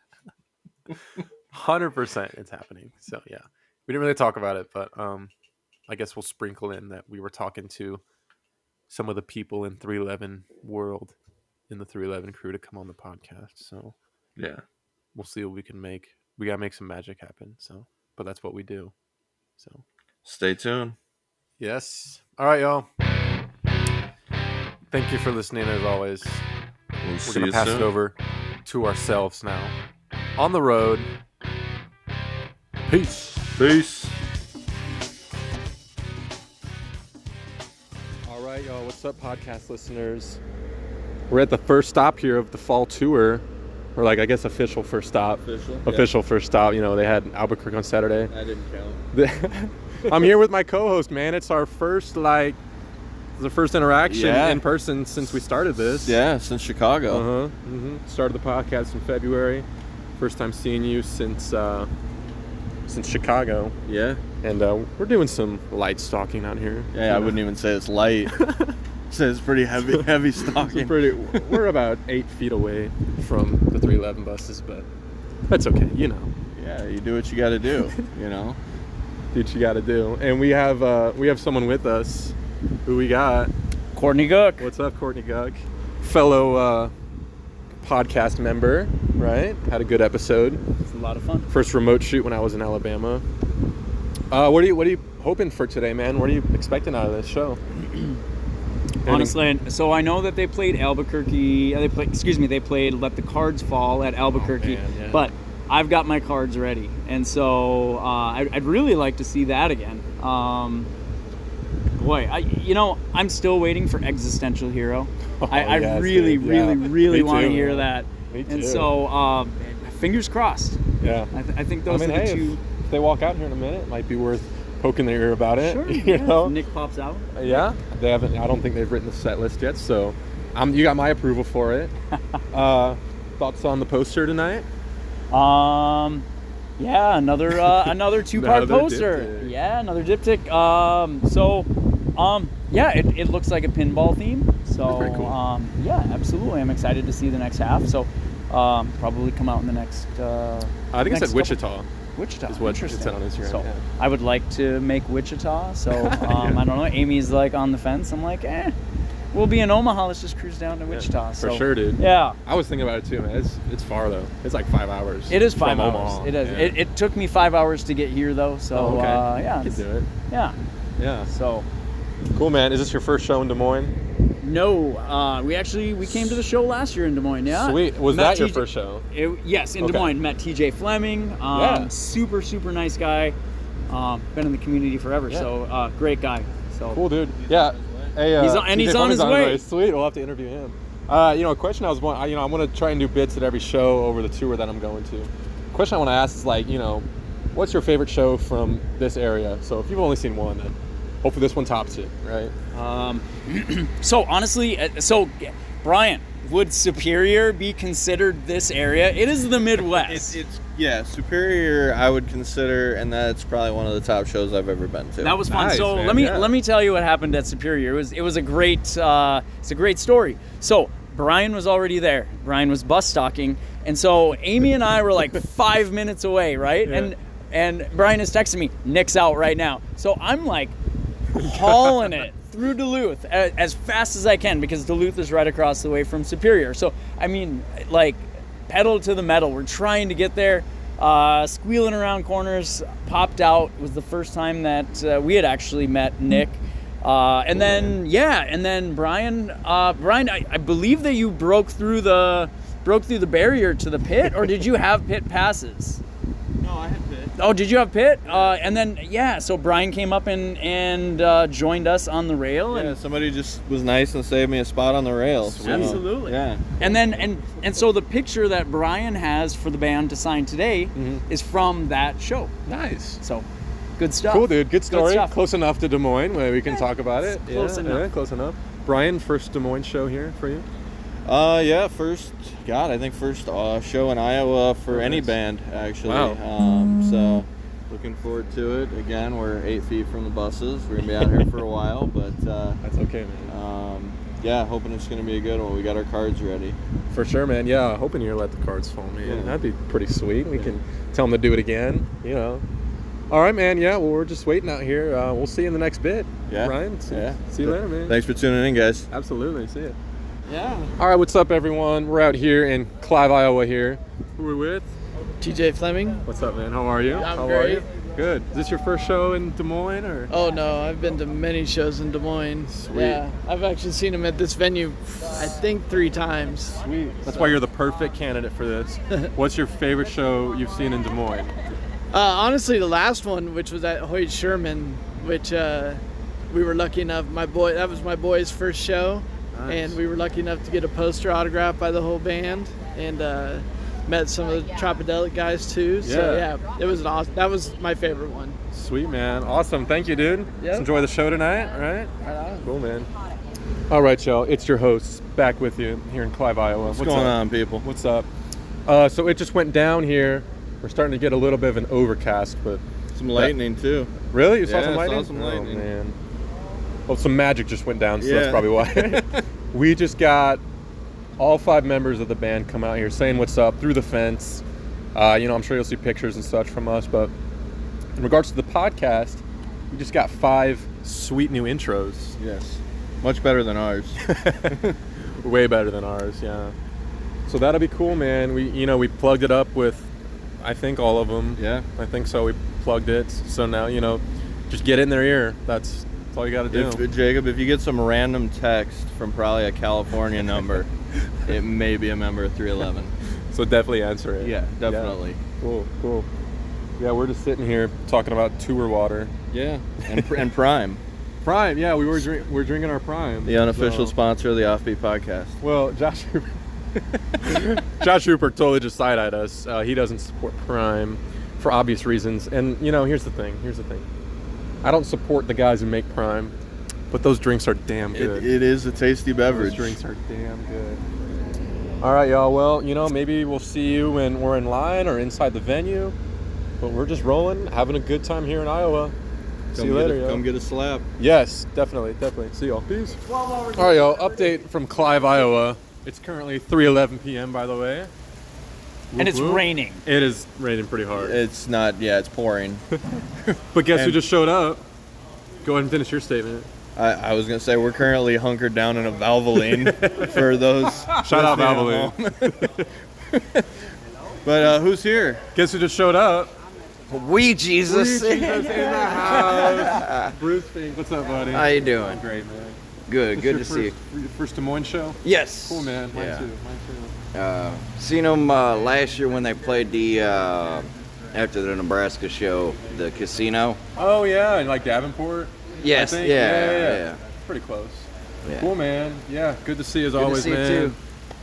hundred percent it's happening. So yeah, we didn't really talk about it, but um, I guess we'll sprinkle in that we were talking to some of the people in 311 world in the 311 crew to come on the podcast. So Yeah. we'll see what we can make. We gotta make some magic happen. So, but that's what we do. So Stay tuned. yes. All right, y'all. Thank you for listening as always. We'll We're gonna pass soon. it over to ourselves now. On the road. Peace. Peace. What's up, podcast listeners? We're at the first stop here of the fall tour, or like I guess official first stop. Official. Official first stop. You know, they had Albuquerque on Saturday. I didn't count. I'm here with my co-host, man. It's our first like the first interaction Yeah. in person since we started this. Yeah, since Chicago. Uh huh. hmm Started the podcast in February. First time seeing you since uh, since Chicago, Yeah. and uh, we're doing some light stalking out here. Yeah, I know. wouldn't even say it's light. say it's pretty heavy, heavy It's stalking. pretty, we're about eight feet away from the 311 buses, but that's okay. You know, Yeah, you do what you got to do. You know. do what you got to do. And we have uh, we have someone with us. Who we got? Courtney Gook. What's up, Courtney Gug? Fellow uh, podcast member, right? Had a good episode. It's a lot of fun. First remote shoot when I was in Alabama. Uh, what are you What are you hoping for today, man? What are you expecting out of this show? Honestly, and so I know that they played Albuquerque. uh, They played, excuse me, they played "Let the Cards Fall" at Albuquerque. man, yeah. But I've got my cards ready, and so uh, I'd, I'd really like to see that again. Um, boy, I you know I'm still waiting for Existential Hero. I, I Oh, yes, really, dude, really, yeah. really want to hear that. Me And so, um, fingers crossed. yeah. I, th- I think I those mean, are the hey, two. if, if they walk out here in a minute, it might be worth poking their ear about it. Sure, you yeah, know? Nick pops out. Yeah, they haven't. I don't think they've written the set list yet, so um, you got my approval for it. uh, thoughts on the poster tonight? Um, yeah, another uh, another two-part poster. diptych. Yeah, another diptych. Um, so, um, yeah, it, it looks like a pinball theme. So, cool. um, yeah, absolutely. I'm excited to see the next half. So, um, probably come out in the next. Uh, I think it next said couple- Wichita. Is what it said on Instagram, So, yeah. I would like to make Wichita. So, um, Yeah. I don't know. Amy's like on the fence. I'm like, eh, we'll be in Omaha. Let's just cruise down to Wichita. for so, sure, dude. Yeah. I was thinking about it too, man. It's it's far though. It's like five hours. It is five hours. Omaha. It is. Yeah. It, it took me five hours to get here, though. So Oh, okay. uh, yeah, you can do it. yeah. Yeah. So Cool, man. Is this your first show in Des Moines? No, uh, we actually we came to the show last year in Des Moines. Yeah. Sweet. Was Met that your first show? It, yes, in Okay. Des Moines. Met TJ Fleming. Um, Yeah. Super super nice guy. Um, been in the community forever. Yeah. So uh, great guy. So Cool, dude. Yeah. Hey, uh, He's on- and he's on Fleming's his way. Sweet. We'll have to interview him. Uh, you know, a question I was want, you know, I'm gonna try and do bits at every show over the tour that I'm going to. Question I want to ask is like, you know, what's your favorite show from this area? So if you've only seen one, then hopefully this one tops it, right? Um, so honestly, uh, so Brian, would Superior be considered this area? It is the Midwest. It's, it's yeah, Superior. I would consider, and that's probably one of the top shows I've ever been to. That was fun. Nice, so man, let me yeah. let me tell you what happened at Superior. It was it was a great uh, it's a great story. So Brian was already there. Brian was bus stalking, and so Amy and I were like five minutes away, right? Yeah. And and Brian is texting me, Nick's out right now. So I'm like hauling it through Duluth as fast as I can because Duluth is right across the way from Superior. So I mean, like pedal to the metal. We're trying to get there. Uh, squealing around corners, popped out. Was the first time that uh, we had actually met Nick. Uh, and then yeah, and then Brian, uh, Brian, I, I believe that you broke through the broke through the barrier to the pit, or did you have pit passes? No, I had. Oh, did you have pit? Uh, and then yeah, so Brian came up and and uh, joined us on the rail, Yeah, somebody just was nice and saved me a spot on the rail. so- Absolutely. Yeah. and then and and so the picture that Brian has for the band to sign today Mm-hmm. is from that show. Nice. So good stuff. Cool, dude. Good story. stuff. close enough to Des Moines where we can talk about it. close yeah, enough. Yeah, close enough. Brian, first Des Moines show here for you. Uh, yeah. First, God, I think first uh, show in Iowa for Oh, any band actually. Wow. Um, so looking forward to it. Again, we're eight feet from the buses. We're gonna be out here for a while, but uh, That's okay, man. um, yeah, hoping it's gonna be a good one. We got our cards ready. For sure, man. Yeah, hoping you let the cards fall, man. Yeah. That'd be pretty sweet. We can tell them to do it again. You know. All right, man. Yeah. Well, we're just waiting out here. Uh, we'll see you in the next bit. Yeah. Brian. See, Yeah. See you later, man. Thanks for tuning in, guys. Absolutely. See you. Yeah. All right. What's up, everyone? We're out here in Clive, Iowa. Here. Who are we with? TJ Fleming. What's up, man? How are you? I'm How are you? Good. Is this your first show in Des Moines, or? Oh no, I've been to many shows in Des Moines. Sweet. Yeah, I've actually seen him at this venue, I think three times. Sweet. That's why you're the perfect candidate for this. What's your favorite show you've seen in Des Moines? Uh, honestly, the last one, which was at Hoyt Sherman, which uh, we were lucky enough. My boy, that was my boy's first show, Nice. and we were lucky enough to get a poster autographed by the whole band, and uh, met some of the Tropidelic guys too. So Yeah. yeah, it was an awesome. That was my favorite one. Sweet man, awesome. Thank you, dude. Yep. Let's enjoy the show tonight. All right. Right on. Cool, man. All right, y'all. It's your hosts back with you here in Clive, Iowa. What's, going up? on, people? What's up? Uh, so it just went down here. We're starting to get a little bit of an overcast, but Some lightning too. really, you saw some I saw lightning? Oh man. Well, some magic just went down, so that's probably why. we just got all five members of the band come out here saying what's up through the fence. Uh, you know, I'm sure you'll see pictures and such from us, but in regards to the podcast, we just got five sweet new intros. Yes. Much better than ours. Way better than ours, yeah. So that'll be cool, man. We, you know, we plugged it up with, I think all of them. Yeah. I think so. We plugged it. So now, you know, just get it in their ear. That's, that's all you got to do. If, Jacob, if you get some random text from probably a California number, it may be a member of 311. so definitely answer it. Yeah, definitely. Cool, cool. Yeah, we're just sitting here talking about tour water. Yeah, and, and Prime, Prime, yeah, we were drink, we're drinking our Prime. the unofficial So- sponsor of the Offbeat podcast. Well, Josh Rupert, Josh Rupert totally just side eyed us. Uh, he doesn't support Prime for obvious reasons. And, you know, here's the thing. Here's the thing. I don't support the guys who make Prime, but those drinks are damn It, good. it is a tasty those beverage. drinks are damn good. All right, y'all. Well, you know, maybe we'll see you when we're in line or inside the venue. But we're just rolling, having a good time here in Iowa. Come see you get later, a, y'all. Come get a slap. Yes, definitely, definitely. See y'all. Peace. All right, y'all. Update from Clive, Iowa. It's currently 3:11 p.m. By the way, And it's Whoop, whoop. raining. It is raining pretty hard. It's not. Yeah, it's pouring. But guess who and- just showed up? Go ahead and finish your statement. I, I was gonna say we're currently hunkered down in a Valvoline for those. Shout out Valvoline. but uh, who's here? Guess who just showed up? We Jesus. in the house. Bruce Fink. What's up, buddy? How you doing? Great, man. Good. This Good your to see you. first, Your first Des Moines show. Yes. Cool, man. Mine Yeah. too. Mine too. Uh, seen them uh, last year when they played the uh, after the Nebraska show, the casino. Oh yeah, and like Davenport. Yes. think? Yeah. yeah, yeah. Pretty close. Yeah. Cool, man. Yeah, good to see you as Good to always, see you, too.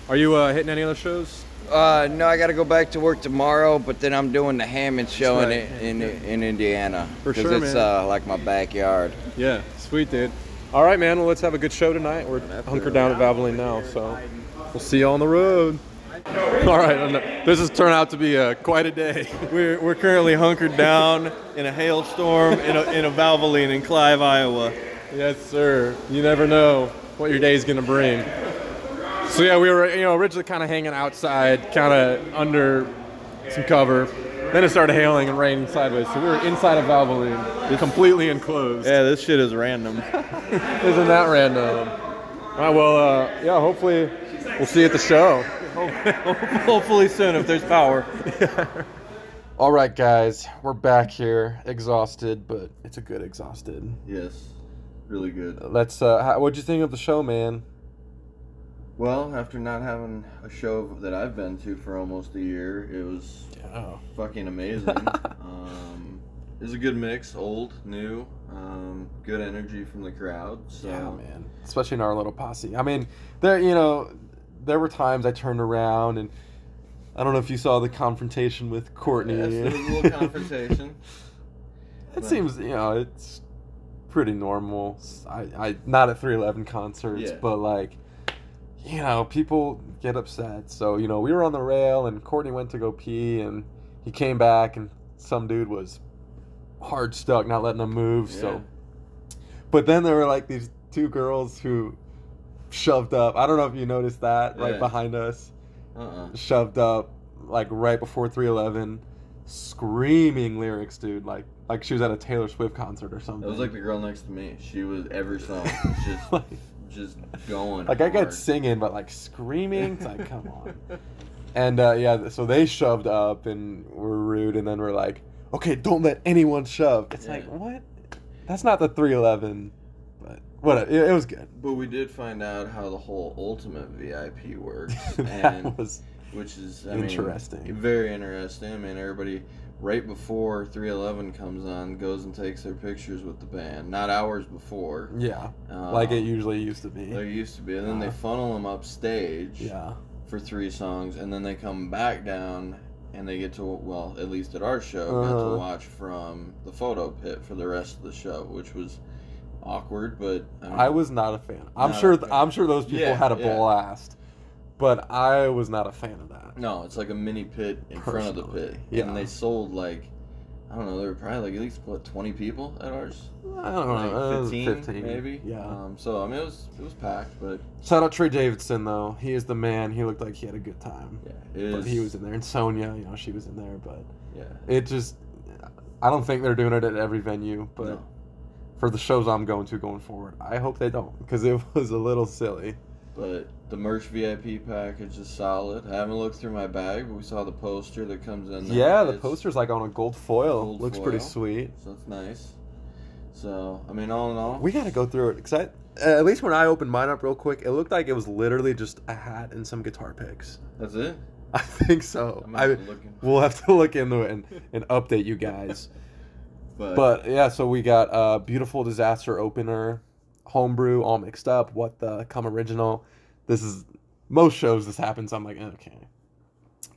Are you uh, hitting any other shows? Uh, no, I got to go back to work tomorrow, but then I'm doing the Hammond show in, right. in in Indiana For because sure, it's man. uh, like my backyard. Yeah, sweet, dude. All right, man. Well, let's have a good show tonight. We're hunkered down at Valvoline now, so we'll see you on the road. All right, this has turned out to be uh, quite a day. We're, we're currently hunkered down in a hailstorm in a, in a Valvoline in Clive, Iowa. yes, sir. You never know what your day's gonna bring. So yeah, we were you know originally kind of hanging outside, kind of under some cover, then it started hailing and raining sideways. So we were inside a Valvoline, completely enclosed. Yeah, this shit is random. Isn't that random? All right, well, uh, yeah, hopefully we'll see you at the show. Hopefully soon if there's power. All right, guys, we're back here, exhausted, but it's a good exhausted. Yes, really good. Let's. Uh, how, what'd you think of the show, man? Well, after not having a show that I've been to for almost a year, it was Yeah. fucking amazing. um, it was a good mix, old, new, um, good energy from the crowd. So Yeah, man. Especially in our little posse. I mean, there, you know, there were times I turned around and I don't know if you saw the confrontation with Courtney. Yes, there was a little confrontation. it seems, you know, it's pretty normal. I, I not at 311 concerts, Yeah. but like, you know, people get upset. So, you know, we were on the rail and Courtney went to go pee and he came back and some dude was hard stuck, not letting him move. Yeah. So, but then there were like these two girls who shoved up. I don't know if you noticed that right Yeah. behind us. Uh-uh. Shoved up like right before 311, screaming lyrics, dude. Like like she was at a Taylor Swift concert or something. It was like the girl next to me. She was every song was just like, just going. like I got singing, but like screaming. It's like come on. And uh, yeah, so they shoved up and were rude, and then we're like, okay, don't let anyone shove. It's like what? That's not the 311. What? It, it was good. But we did find out how the whole ultimate VIP works, that and was which is I Interesting. Mean, very interesting. I mean, everybody right before 311 comes on goes and takes their pictures with the band. Not hours before, yeah, like it Um, usually used to be. There used to be, and then they Uh, funnel them up stage Yeah. for three songs, and then they come back down and they get to well, at least at our show, got Uh-huh. to watch from the photo pit for the rest of the show, which was awkward, but I, mean, I was not a fan. I'm sure. fan. I'm sure those people Yeah, had a yeah. blast, but I was not a fan of that. No, it's like a mini pit in front of the pit. yeah. And they sold like I don't know, there were probably like at least what, twenty people at ours? I don't Like know. uh, 15, 15, maybe? Yeah. Um so I mean it was it was packed, but Shout out Trey Davidson though. He is the man. He looked like he had a good time. yeah, But he was in there, and Sonia, you know, she was in there. But yeah. it just, I don't think they're doing it at every venue. But no. For the shows I'm going to going forward, I hope they don't because it was a little silly. But the merch VIP package is solid. I haven't looked through my bag, but we saw the poster that comes in there. Yeah, the poster's like on a gold foil. Gold Looks pretty sweet. So it's nice. So I mean all in all We got to go through it because I, at least when I opened mine up real quick, it looked like it was literally just a hat and some guitar picks. that's it. I think so. I'm I, looking we'll have to look into it and, and update you guys. but, But yeah, so we got uh, beautiful disaster opener, homebrew, all mixed up. What the come original? This is most shows. This happens. I'm like okay,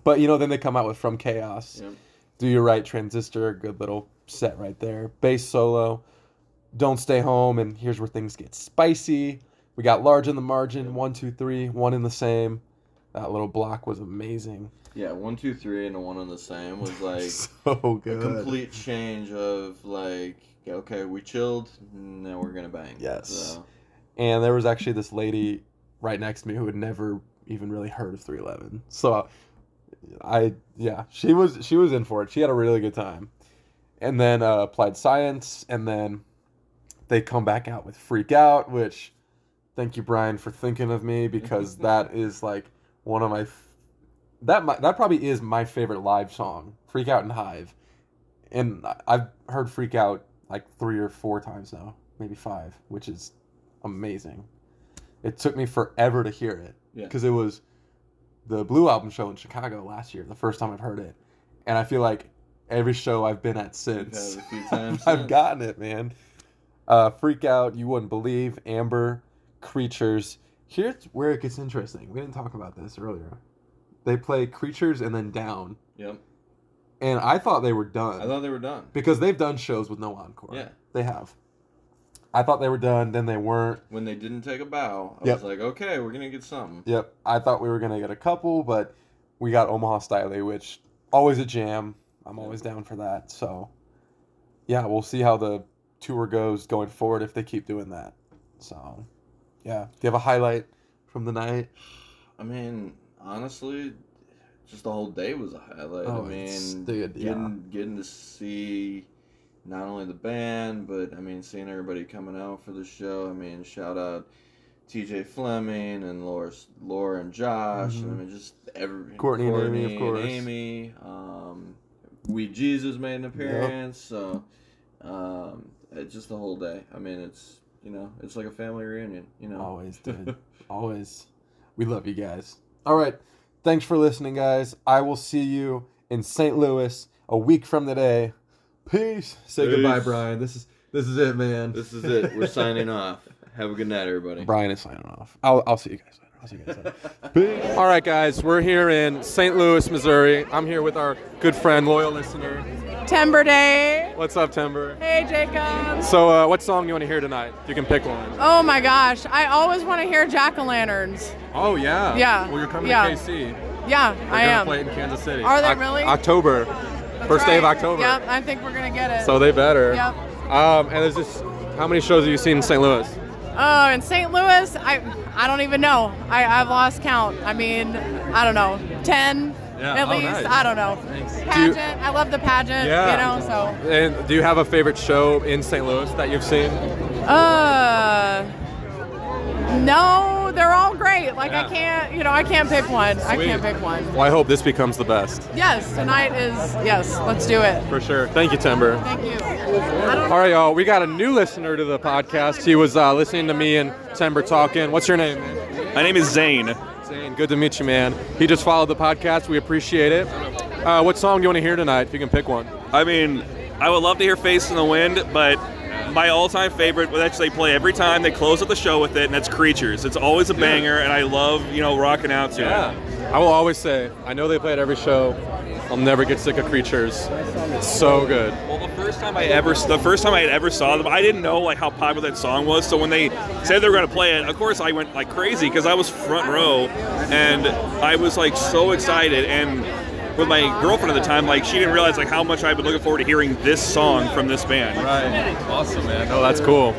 but you know then they come out with from chaos. Yep. Do your right transistor? Good little set right there. Bass solo. Don't stay home, and here's where things get spicy. We got large in the margin. One, two, three. One in the same. That little block was amazing. yeah, one, two, three, and a one on the same was like so a good. complete change of like okay we chilled now we're gonna bang Yes. so, and there was actually this lady right next to me who had never even really heard of 311 so i yeah she was she was in for it she had a really good time and then uh, applied science and then they come back out with freak out which thank you brian for thinking of me because that is like one of my f- that that probably is my favorite live song freak out and hive. And i've heard freak out like three or four times now maybe five which is amazing. It took me forever to hear it. Yeah. because it was the blue album show in chicago last year the first time i've heard it. And i feel like every show i've been at since had it a few times i've since. gotten it man. Uh, freak out you wouldn't believe amber creatures here's where it gets interesting we didn't talk about this earlier they play creatures and then down yep and i thought they were done i thought they were done because they've done shows with no encore Yeah. they have i thought they were done then they weren't when they didn't take a bow i Yep. was like okay we're gonna get something Yep. I thought we were gonna get a couple, but we got Omaha Stylee, which always a jam. I'm always down for that. So yeah, we'll see how the tour goes going forward if they keep doing that. So yeah. Do you have a highlight from the night? i mean honestly just the whole day was a highlight. Oh, I mean, dude, yeah. getting getting to see not only the band, but I mean, seeing everybody coming out for the show. I mean, shout out T.J. Fleming and Laura, Laura and Josh. and I mean, just every Mm-hmm. Courtney and Amy, of and. Amy. Um, we Jesus made an appearance. So, um, it's just the whole day. I mean, it's you know, it's like a family reunion. You know, Always, dude. Always. We love you guys. All right. Thanks for listening, guys. I will see you in St. Louis a week from today. Peace. Say Peace. goodbye, Brian. This is this is it, man. This is it. We're signing off. Have a good night, everybody. Brian is signing off. I'll, I'll see you guys later. I'll see you guys later. Peace. All right, guys. We're here in St. Louis, Missouri. I'm here with our good friend, loyal listener. Timber Day. What's up, Timber? Hey, Jacob. So, uh, what song do you want to hear tonight? You can pick one. Oh my gosh, I always want to hear Jack o' lanterns. Oh yeah. Yeah. Well, you're coming Yeah. to KC. Yeah, They're I am. play it in Kansas City. Are they Oc- really? October. That's First day of. October. Yep, I think we're gonna get it. So they better. Yep. Um, and there's just how many shows have you seen in St. Louis? Oh, in St. Louis, I I don't even know. I I've lost count. I mean, I don't know, ten Yeah, at oh, least. nice. I don't know. Pageant. I love the pageant. Yeah. You know, so. And do you have a favorite show in St. Louis that you've seen? Uh. No, they're all great. Like Yeah. I can't, you know, I can't pick one. I can't pick one. Well, I hope this becomes the best. Yes, tonight is yes. Let's do it. For sure. Thank you, Timber. Thank you. All right, y'all. We got a new listener to the podcast. He was uh, listening to me and Timber talking. What's your name, man? My name is Zane. Zane. Good to meet you, man. He just followed the podcast. We appreciate it. Uh, what song do you want to hear tonight? If you can pick one. I mean, I would love to hear Face in the Wind, but my all-time favorite, which they play every time they close up the show with it, and that's Creatures. It's always a banger, and I love, you know, rocking out to it. I will always say, I know they play it every show. I'll never get sick of Creatures. It's so good. Well, the first time I ever, the first time I ever saw them, I didn't know like how popular that song was. So when they said they were going to play it, of course I went like crazy because I was front row, and I was like so excited. And with my girlfriend at the time, like she didn't realize like how much I've been looking forward to hearing this song from this band. Right. Awesome, man. Oh, that's cool.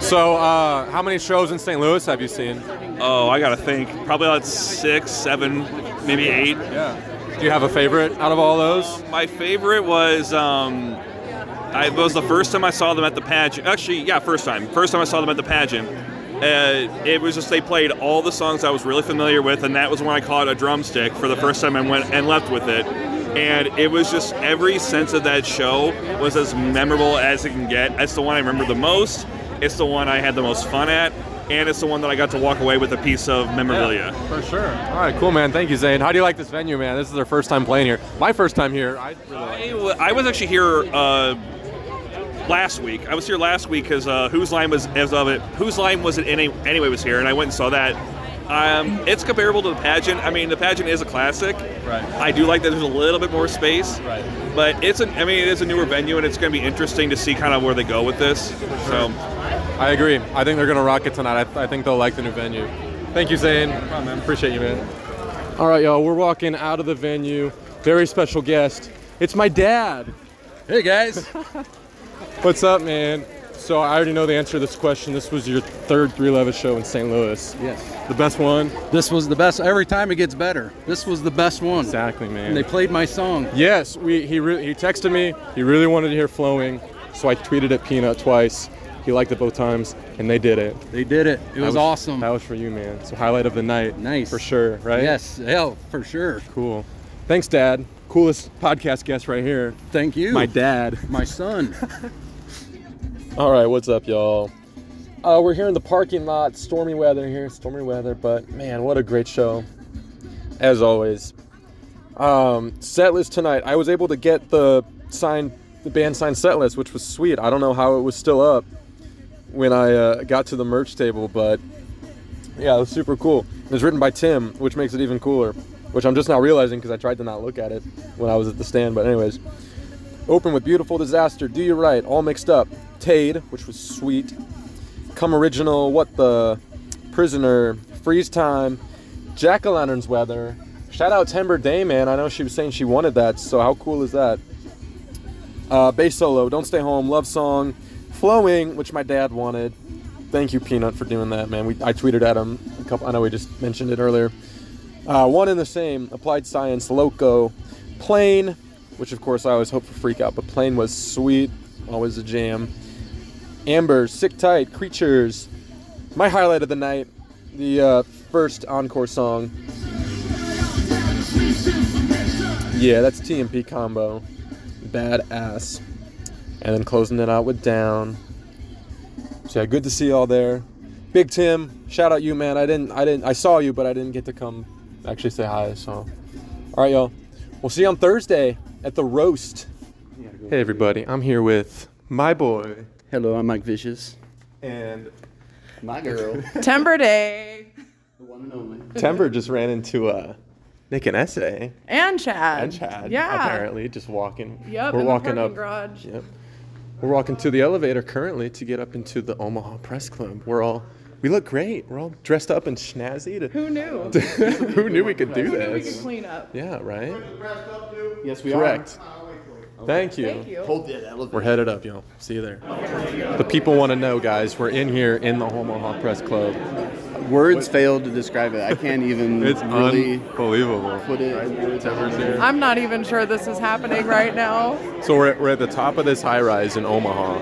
So, uh, how many shows in St. Louis have you seen? Oh, I gotta think. Probably about six, seven, maybe eight. Yeah. Do you have a favorite out of all those? My favorite was um, I it was the first time I saw them at the pageant. Actually, yeah, first time. First time I saw them at the pageant. Uh, it was just they played all the songs I was really familiar with, and that was when I caught a drumstick for the first time and went and left with it. And it was just every sense of that show was as memorable as it can get. It's the one I remember the most. It's the one I had the most fun at, and it's the one that I got to walk away with a piece of memorabilia. For sure. All right, cool, man. Thank you, Zane. How do you like this venue, man? This is our first time playing here. My first time here. I really like I, I was actually here uh, last week. I was here last week because uh, whose line was as of it? Whose line was it any, anyway? Was here, and I went and saw that. Um, it's comparable to the pageant. I mean, the pageant is a classic. Right. I do like that there's a little bit more space. Right. But it's an. I mean, it is a newer venue, and it's going to be interesting to see kind of where they go with this. So. I agree. I think they're gonna rock it tonight. I, I think they'll like the new venue. Thank you, Zane. man. Appreciate you, man. All right, y'all. We're walking out of the venue. Very special guest. It's my dad. Hey guys. What's up, man? So I already know the answer to this question. This was your third 311 show in St. Louis. Yes. The best one. This was the best. Every time it gets better. This was the best one. Exactly, man. And they played my song. Yes, we he re- he texted me. He really wanted to hear flowing, so I tweeted at P-Nut twice. He liked it both times, and they did it. They did it. It That was, awesome. That was for you, man. So highlight of the night. Nice. For sure, right? Yes. Hell, for sure. Cool. Thanks, Dad. Coolest podcast guest right here. Thank you. My dad. My son. All right, what's up, y'all? Uh, we're here in the parking lot. Stormy weather here, stormy weather, but man, what a great show. As always. Um, set list tonight. I was able to get the signed, the band signed set list, which was sweet. I don't know how it was still up when I uh, got to the merch table, but yeah, it was super cool. It was written by Tim, which makes it even cooler. Which I'm just now realizing because I tried to not look at it when I was at the stand. But anyways, open with beautiful disaster. Do you right? All mixed up. Tade, which was sweet. Come original. What the prisoner? Freeze time. Jack o' lanterns weather. Shout out Timber Day, man. I know she was saying she wanted that. So how cool is that? Uh, bass solo. Don't stay home. Love song. Flowing, which my dad wanted. Thank you, P-Nut, for doing that, man. We I tweeted at him a couple. I know we just mentioned it earlier. Uh, one and the same, Applied Science, Loco, Plain, which of course I always hope for Freak Out, but Plain was sweet, always a jam. Amber, Sick Tight, Creatures. My highlight of the night, the uh, first encore song. Yeah, that's T&P Combo. Badass. And then closing it out with Down. So yeah, good to see y'all there. Big Tim, shout out you man. I didn't I didn't I saw you but I didn't get to come actually say hi, so all right y'all. We'll see you on Thursday at the roast. Hey everybody, I'm here with my boy Hello, I'm Mike Vicious. and My girl. Timber Day. the one and only. Timber just ran into uh Nick and SA And Chad. and Chad Yeah. apparently just walking. Yep. We're in walking the up garage. Yep. We're walking to the elevator currently to get up into the Omaha Press Club. We're all we look great. We're all dressed up and snazzy. To, Who knew? who knew we could do Who knew we could clean up? Yeah, right? Yes, we Correct. Thank you. Thank you. Hold that elevator. We're headed up, y'all. See you there. The people want to know, guys. We're in here in the Omaha Press Club. Words failed to describe it. I can't even It's really unbelievable. put it in words. Timber's. I'm not even sure this is happening right now. So we're at, we're at the top of this high rise in Omaha,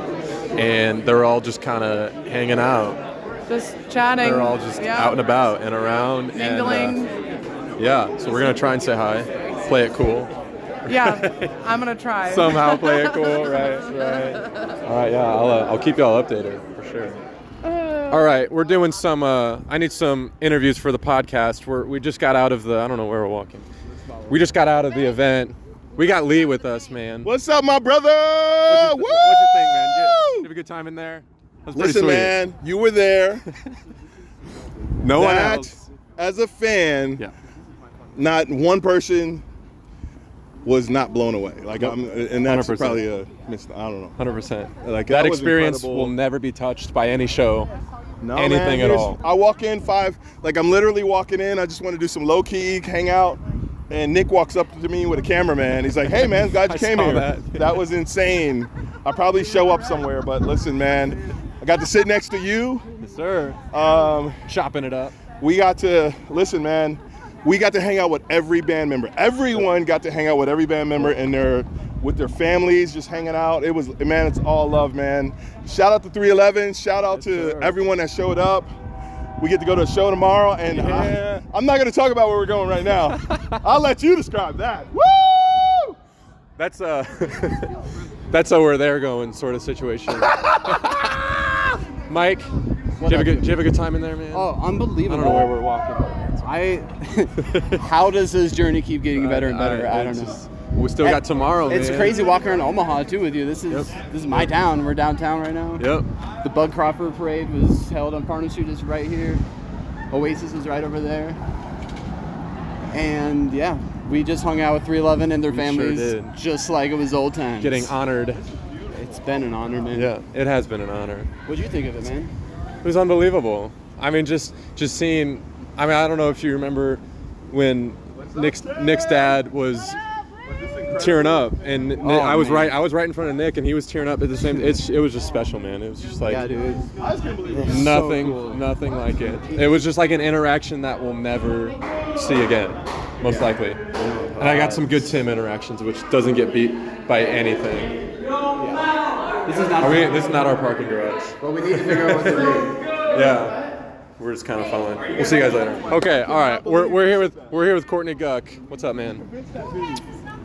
and they're all just kind of hanging out. Just chatting. They're all just yeah. out and about and around. and, uh, Mingling. yeah, so we're gonna try and say hi, play it cool. yeah, I'm gonna try. Somehow play it cool, right? Right. All right, yeah, I'll, uh, I'll keep y'all updated for sure. All right, we're doing some. Uh, I need some interviews for the podcast. We're, we just got out of the. I don't know where we're walking. We just got out of the event. We got Lee with us, man. What's up, my brother? What'd you, Woo! what'd you think, man? Did you, you have a good time in there? That Listen, sweet. man, you were there. No one else. As a fan, Yeah. not one person was not blown away. Like, I'm, and that's 100%. probably a miss. I don't know. Hundred percent. Like That was experience will never be touched by any show. No, anything man, at all. I walk in five, like I'm literally walking in. I just want to do some low key, hang out. And Nick walks up to me with a cameraman. He's like, "Hey, man, glad you I came saw here. that. That was insane. I probably show up somewhere, but listen, man, got to sit next to you. Yes, sir. Um, Chopping it up. we got to listen, man. We got to hang out with every band member. Everyone got to hang out with every band member and their with their families, just hanging out. It was man, it's all love, man. Shout out to 311. Shout out to sir. everyone that showed up. We get to go to a show tomorrow, and Yeah. I, am not going to talk about where we're going right now. I'll let you describe that. Woo! That's uh that's a where they're going sort of situation. Mike, did you, have a good, did you have a good time in there, man? Oh, unbelievable. I don't know where we're walking. I. how does this journey keep getting better and better? I, don't it's know. we still got tomorrow, It's man. crazy walking around Omaha too with you. This is Yep. this is my town. We're downtown right now. Yep. The Bug Cropper Parade was held on Farnam Street, just right here. Oasis is right over there. And yeah, we just hung out with 311 and their We sure families, did. just like it was old times. Getting honored. It's been an honor, man. Yeah, it has been an honor. What'd you think of it, man? It was unbelievable. I mean, just just seeing. I mean, I don't know if you remember when Nick's Nick's dad was tearing up, and Nick- oh, I was man. right. I was right in front of Nick, and he was tearing up at the same. It's it was just special, man. It was just like yeah, dude. nothing, So cool. nothing like it. It was just like an interaction that we'll never see again, most likely. And I got some good Tim interactions, which doesn't get beat by anything. This is not. Are we, this is not our parking garage. But we need to figure out what to do. Yeah. We're just kind of following. We'll see you guys later. Okay, all right. We're, we're here with we're here with Courtney Guck. What's up, man?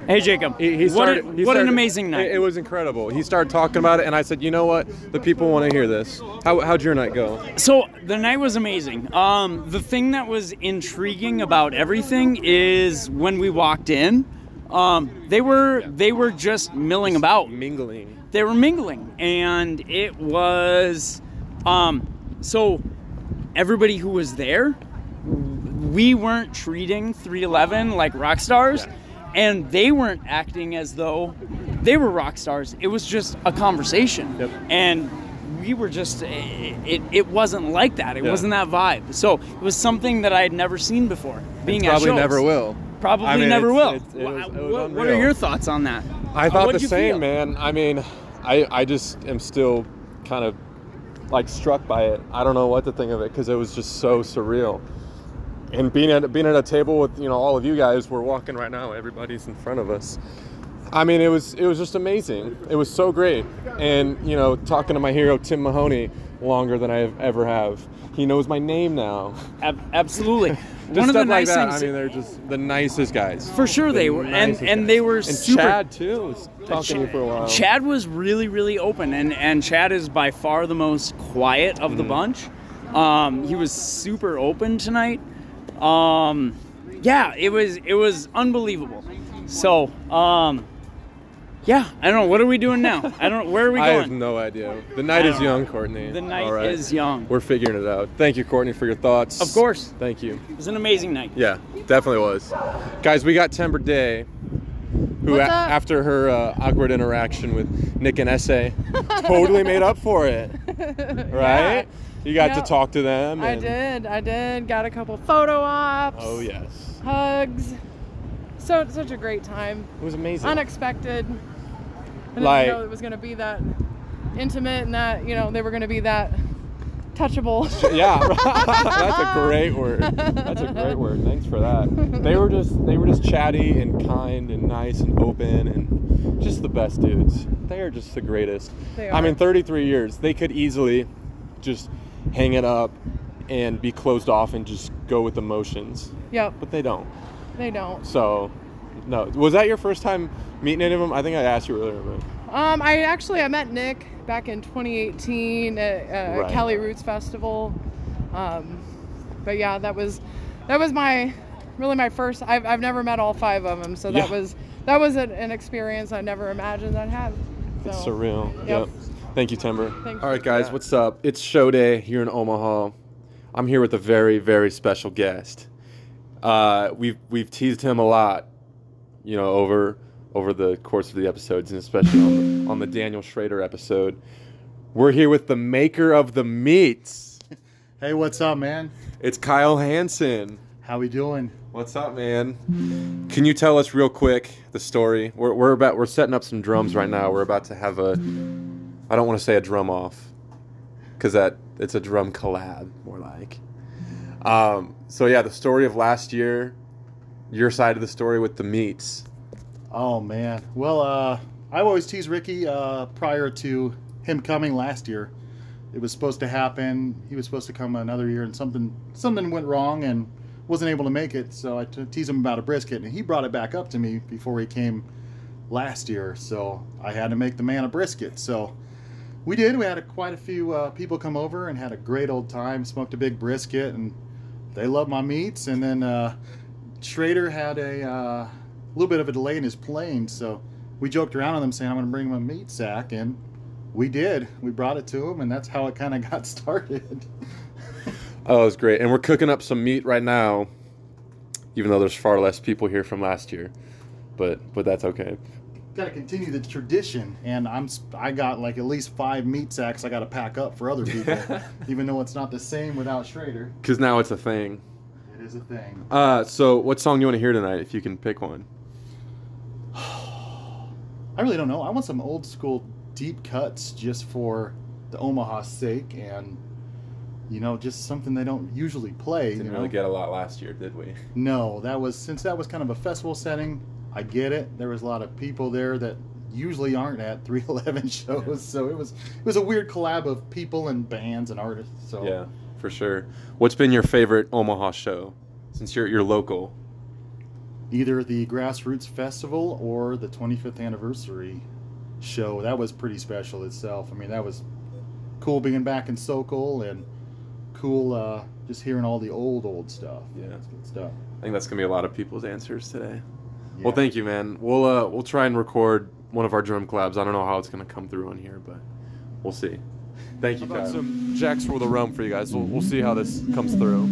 Hey, Jacob. He, he what, a- he what an started- amazing night. It, it was incredible. He started talking about it, and I said, you know what? The people want to hear this. How, how'd your night go? So the night was amazing. Um, the thing that was intriguing about everything is when we walked in, um, they were they were just milling about. Mingling. They were mingling, and it was um, so everybody who was there, we weren't treating 311 like rock stars, and they weren't acting as though they were rock stars. It was just a conversation, Yep. and we were just it, it wasn't like that. It Yeah. wasn't that vibe. So it was something that I had never seen before. Being at Probably never will. Probably I mean, never it's- will. it's- it was- it was what, what are your thoughts on that? I thought what'd the you same, feel? man. I mean, I I just am still kind of like struck by it. I don't know what to think of it because it was just so surreal. and being at being at a table with you know all of you guys, we're walking right now. Everybody's in front of us. I mean, it was it was just amazing. It was so great, and you know, talking to my hero Tim Mahoney longer than I ever have. He knows my name now. Ab- absolutely. Just One of the stuff like nice that. things- I mean, they're just the nicest guys. For sure The they were, and and guys. they were and super. Chad too was talking to you for a while. Chad was really, really open, and and Chad is by far the most quiet of Mm. the bunch. Um, he was super open tonight. Um, yeah, it was it was unbelievable. So, um, yeah, I don't know. What are we doing now? I don't. Know where are we going? I have no idea. The night is young. Courtney. The night All right. is young. We're figuring it out. Thank you, Courtney, for your thoughts. Of course. Thank you. It was an amazing night. Yeah, definitely was. Guys, we got Timber Day, who a- after her uh, awkward interaction with Nick and SA, totally made up for it. Right? You got Yep. to talk to them. I did. I did. Got a couple photo ops. Oh yes, Hugs. So such a great time. it was amazing. Unexpected. I didn't Like- know it was gonna be that intimate and that you know they were gonna be that touchable. yeah, that's a great word. That's a great word. Thanks for that. They were just they were just chatty and kind and nice and open and just the best dudes. They are just the greatest. They are. I mean, 33 years. They could easily just hang it up and be closed off and just go with emotions, Yep. but they don't. They don't. So, no. Was that your first time meeting any of them? I think I asked you earlier, but Um, I actually I met Nick back in 2018 at uh, Right. Cali Roots Festival. Um, but yeah, that was that was my really my first. I've, I've never met all five of them, so that Yeah. was that was an, an experience I never imagined I'd have. It's surreal. Yep. Yep. Thank you, Timber. Thanks All right, for guys, that. what's up? It's show day here in Omaha. I'm here with a very, very special guest. Uh, we've we've teased him a lot, you know, over over the course of the episodes, and especially on the, on the Daniel Schrader episode. We're here with the maker of the meats. Hey, what's up, man? It's Kyle Hansen. How we doing? What's up, man? Can you tell us real quick the story? We're, we're about we're setting up some drums right now. We're about to have a I don't want to say a drum off because that it's a drum collab more like. Um, so yeah, the story of last year, your side of the story with the meats. Oh man. Well, uh, I always tease Ricky uh, prior to him coming last year. It was supposed to happen. He was supposed to come another year, and something something went wrong and wasn't able to make it. So I t- teased him about a brisket, and he brought it back up to me before he came last year. So I had to make the man a brisket. So we did. We had a, quite a few uh, people come over and had a great old time. Smoked a big brisket, and they love my meats. And then uh, Schrader had a uh, little bit of a delay in his plane, so we joked around with him saying, "I'm going to bring him a meat sack," and we did. We brought it to him, and that's how it kind of got started. Oh, it was great, and we're cooking up some meat right now, even though there's far less people here from last year, but but that's okay. got to continue the tradition, and I'm I got like at least five meat sacks I got to pack up for other people, even though it's not the same without Schrader. Because now it's a thing. It is a thing. Uh, so what song do you want to hear tonight? If you can pick one. I really don't know. I want some old school deep cuts just for the Omaha sake, and you know, just something they don't usually play. Didn't you know? really get a lot last year, did we? No, that was since that was kind of a festival setting. I get it. There was a lot of people there that usually aren't at 311 shows, so it was it was a weird collab of people and bands and artists. So Yeah, for sure. What's been your favorite Omaha show since you're you're local? Either the Grassroots Festival or the 25th anniversary show. That was pretty special itself. I mean, that was cool being back in Sokol and cool uh, just hearing all the old old stuff. Yeah, that's good stuff. I think that's gonna be a lot of people's answers today. Yeah. Well, thank you, man. We'll uh we'll try and record one of our drum collabs. I don't know how it's gonna come through on here, but we'll see. Thank you, guys. Some jacks for the rum for you guys. We'll, we'll see how this comes through.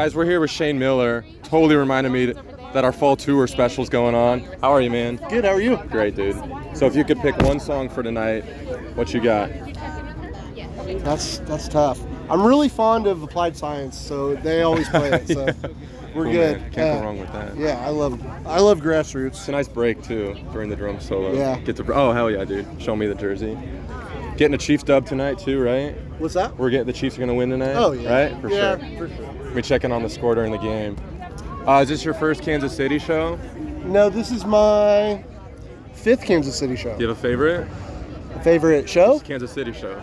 Guys, we're here with Shane Miller. Totally reminded me that our fall tour special's going on. How are you, man? Good. How are you? Great, dude. So if you could pick one song for tonight, what you got? That's that's tough. I'm really fond of Applied Science, so they always play it. So we're Cool, good. man. Can't Yeah. go wrong with that. Yeah, I love I love grassroots. It's a nice break too during the drum solo. Yeah. Get to oh hell yeah, dude. Show me the jersey. Getting a Chiefs dub tonight too, right? What's that? We're getting the Chiefs are gonna win tonight. Oh, yeah. Right? For Yeah, sure. for sure. We checking on the score during the game. Uh, is this your first Kansas City show? No, this is my fifth Kansas City show. Do you have a favorite? Favorite show? Kansas City show.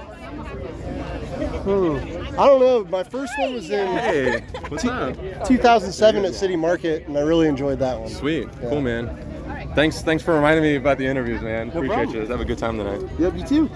Hmm. I don't know. My first one was in Hey, what's up? 2007 at City Market, and I really enjoyed that one. Sweet. Cool, man. Thanks, thanks for reminding me about the interviews, man. No Appreciate problem. you. Have a good time tonight. Yep, you too.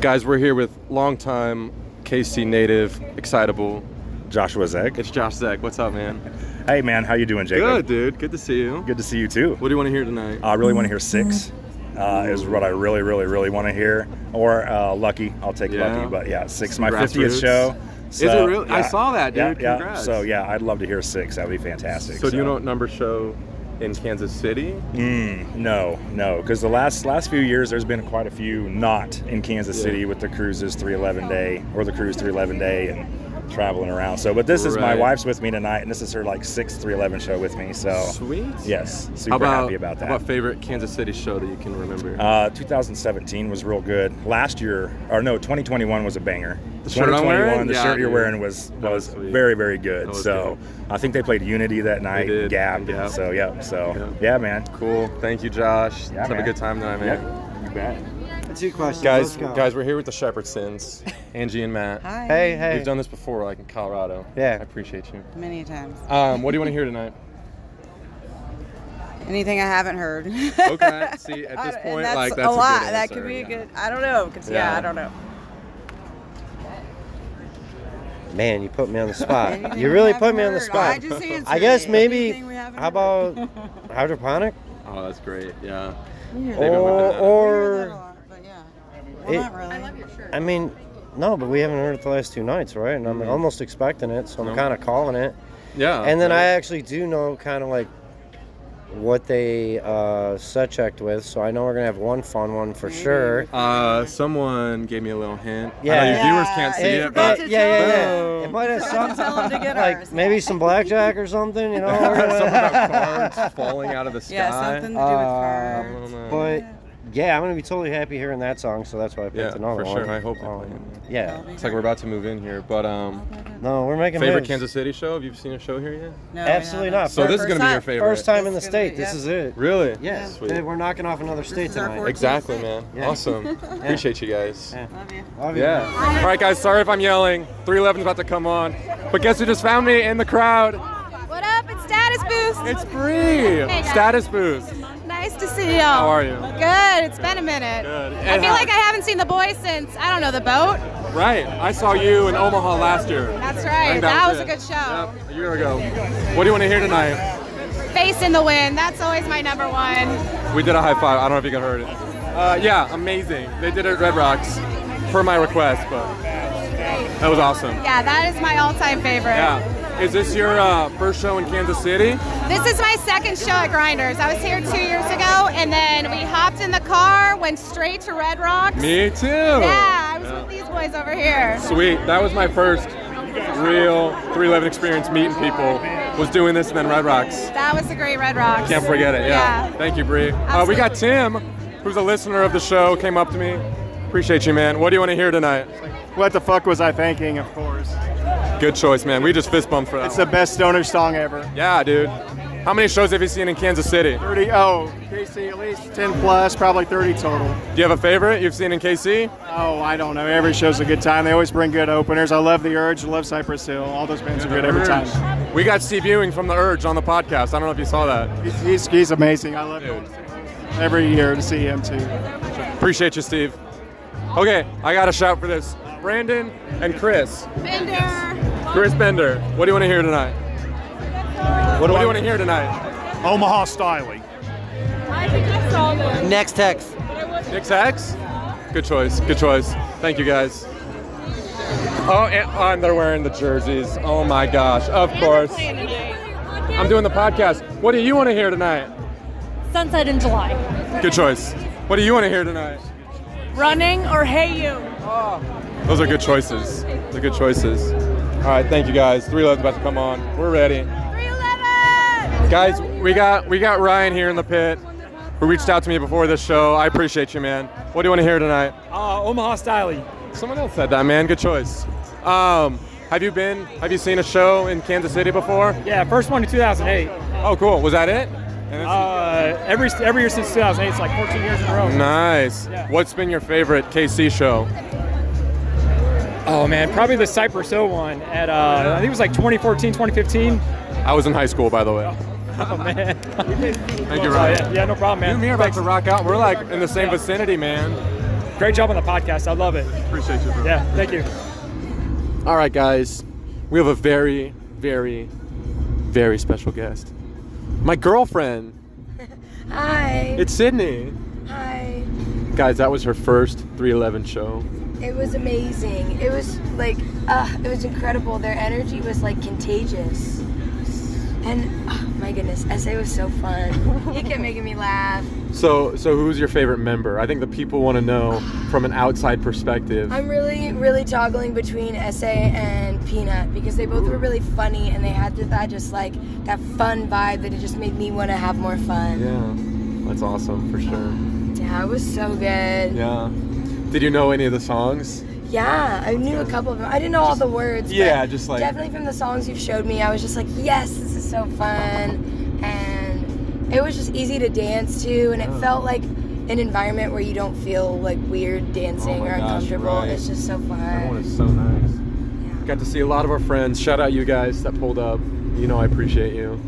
Guys, we're here with longtime KC native, excitable Joshua Zeg. It's Josh Zeg. What's up, man? Hey man, how you doing, Jacob? Good, dude. Good to see you. Good to see you too. What do you want to hear tonight? I really want to hear six. Uh, is what I really, really, really want to hear. Or uh, Lucky, I'll take Yeah. Lucky. But yeah, six, Some my fiftieth grassroots. show. Is it really? I saw that, Yeah, dude. yeah. Congrats. So yeah, I'd love to hear six. That would be fantastic. So, do you know what number show in Kansas City? Mm, no, no, because the last last few years there's been quite a few not in Kansas Yeah. City with the cruises 311 day or the cruise 311 day and traveling around. So, but this is my Right. wife's with me tonight, and this is her like sixth 311 show with me. So Sweet. Yes, super happy about that. About favorite Kansas City show that you can remember? Uh, 2017 was real good. Last year, or no, 2021 was a banger. The shirt I'm 2021, wearing? the Yeah, shirt you're dude. wearing was That was was sweet. very very good. That was So I think they played Unity that night. did. Gap. Gap. So yeah. So yeah, man. Cool. Thank you, Josh. Yeah, Let's have a good time tonight, man. Yeah, you bet. Two questions. Guys, Let's go. guys, we're here with the Shepherdsons, Angie and Matt. Hi. Hey, hey. We've done this before, like in Colorado. Yeah. I appreciate you. Many times. Um, what do you want to hear tonight? Anything I haven't heard. Okay, see, at this point, that's like, a that's a good lot. that could be yeah. a good. I don't know. 'cause, yeah. Yeah. I don't know. Man, you put me on the spot. You really haven't put me on the heard. spot. I just answered I guess it. maybe. Anything we haven't How about hydroponic? Oh, that's great. Yeah. Or, or Well, it- not really. I love your shirt. I mean, no, but we haven't heard it the last two nights, right? And I'm Mhm. almost expecting it, so I'm No. kind of calling it. Yeah, And then right. I actually do know kind of like what they uh, set checked with, so I know we're gonna have one fun one for sure. Uh, someone gave me a little hint. I Yeah, know your yeah. viewers can't see It- it, but it- yeah, yeah, yeah. Boom. It might have some, Tell 'em to get like ours. maybe some blackjack or something, you know. Something about cards falling out of the sky. Yeah, something to do with Uh, cards. But yeah, I'm gonna be totally happy hearing that song, so that's why I picked Yeah, another for one. sure. I hope they Um, play it. Yeah. It's like we're about to move in here, but um. No, we're making favorite moves. Kansas City show. Have you seen a show here yet? No, Absolutely haven't. So this is gonna be your favorite. First time in the This is gonna state. be- This is it. Really? Yeah. Sweet. We're knocking off another state tonight. 14th Exactly, man. Yeah. Awesome. Yeah. Appreciate you guys. Yeah. Love you. Love you. Yeah. All right, guys. Sorry if I'm yelling. 311's about to come on. But guess who just found me in the crowd? What up? It's Status Boost. It's Bree. Hey. Status Boost. Nice to see y'all. How are you? Good. It's been a minute. Good. I feel like I haven't seen the boys since I don't know the boat. Right. I saw you in Omaha last year. That's right. think That was it. a good show. Yep, a year ago. What do you want to hear tonight? Face in the wind. That's always my number one. We did a high five. I don't know if you can heard it. Uh, yeah, amazing. They did it at Red Rocks, per my request, but that was awesome. Yeah, that is my all-time favorite. Yeah. Is this your uh, first show in Kansas City? This is my second show at Grinders. I was here two years ago, and then we hopped in the car, went straight to Red Rocks. Me too. Yeah, I was Yeah. with these boys over here. Sweet. That was my first real 311 experience meeting people. Was doing this and then Red Rocks. That was a great Red Rocks. Can't forget it. Yeah. Thank you, Bree. Uh, we got Tim, who's a listener of the show, came up to me. Appreciate you, man. What do you want to hear tonight? What the fuck was I thinking? Of course. Good choice, man. We just fist bumped for that. It's the best stoner song ever. Yeah, dude. How many shows have you seen in Kansas City? 30. Oh, KC at least 10 plus, probably 30 total. Do you have a favorite you've seen in KC? Oh, I don't know. Every show's a good time. They always bring good openers. I love The Urge. I love Cypress Hill. All those bands are good every time. We got Steve Ewing from The Urge on the podcast. I don't know if you saw that. He's, he's, he's amazing. I love him. Every year to see him too. Appreciate you, Steve. Okay, I got a shout for this. Brandon and Chris. Bender. Chris Bender. What do you want to hear tonight? What do, you want to hear tonight? Omaha Stylee. I think I saw them. Next text. Nix Hex? Good choice. Good choice. Thank you, guys. Oh, and, oh, and they're wearing the jerseys. Oh my gosh! Of course. I'm doing the podcast. What do you want to hear tonight? Sunset in July. Good choice. What do you want to hear tonight? Running or Hey You? Those are good choices. They're good choices. All right, thank you guys. Three Eleven's about to come on. We're ready. 311! Guys, we got we got Ryan here in the pit, who reached out to me before this show. I appreciate you, man. What do you want to hear tonight? Uh, Omaha Stylee. Someone else said that, man. Good choice. Um, have you been? Have you seen a show in Kansas City before? Yeah, first one in 2008. Oh, cool. Was that it? Uh, every every year since 2008, it's like 14 years in a row. Nice. Yeah. What's been your favorite KC show? Oh man, probably the Cypress Hill one at uh, I think it was like 2014, 2015. I was in high school, by the way. Oh man. Thank you, Oh, Ryan. yeah, yeah, no problem, man. You and me are about to rock out. We're like in the same Yeah. vicinity, man. Great job on the podcast. I love it. Appreciate you, bro. Yeah, thank you. All right, guys. We have a very, very, very special guest. My girlfriend. Hi. It's Sydney. Hi. Guys, that was her first 311 show. It was amazing. It was like, uh, it was incredible. Their energy was like contagious. And oh my goodness, SA was so fun. he kept making me laugh. So, so who's your favorite member? I think the people want to know from an outside perspective. I'm really, really toggling between SA and P-Nut because they both were really funny and they had that just like that fun vibe that it just made me want to have more fun. Yeah, that's awesome for sure. Yeah, it was so good. Yeah. Did you know any of the songs? Yeah, I knew a couple of them. I didn't know all the words. Yeah, but just like- definitely from the songs you've showed me, I was just like, yes, this is so fun, and it was just easy to dance to, and it felt like an environment where you don't feel like weird dancing Oh my or gosh, uncomfortable. right. It's just so Everyone fun. is so nice. Got to see a lot of our friends. Shout out you guys that pulled up. You know I appreciate you.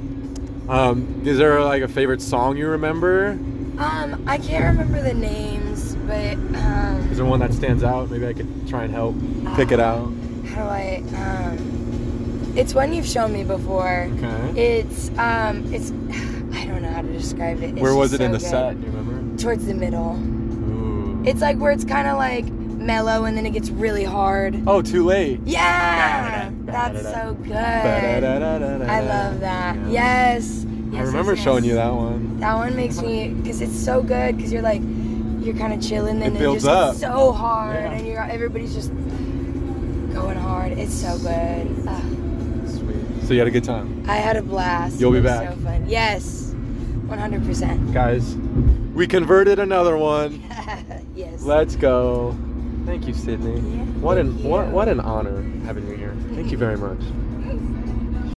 Um, is there like a favorite song you remember? Um, I can't remember the names, but um, Is there one that stands out? Maybe I could try and help pick it out. how do I? Um, it's one you've shown me before. Okay. It's um, it's I don't know how to describe it. It's Where was it just in the good. set? Do you remember? Towards the middle. Ooh. It's like where it's kind of like mellow and then it gets really hard. Oh, too late. Yeah, that's so good. I love that. Yes. I remember yes, showing you that one. That one makes me because it's so good because you're like you're kind of chilling then It it, builds just up. so hard Yeah. and you're everybody's just going hard. It's so good. Ugh. So you had a good time. I had a blast. You'll be It was back. So fun. Yes, 100. percent Guys, we converted another one. Yes. Let's go. Thank you, Sydney. what an what what an honor having you here. Thank you very much.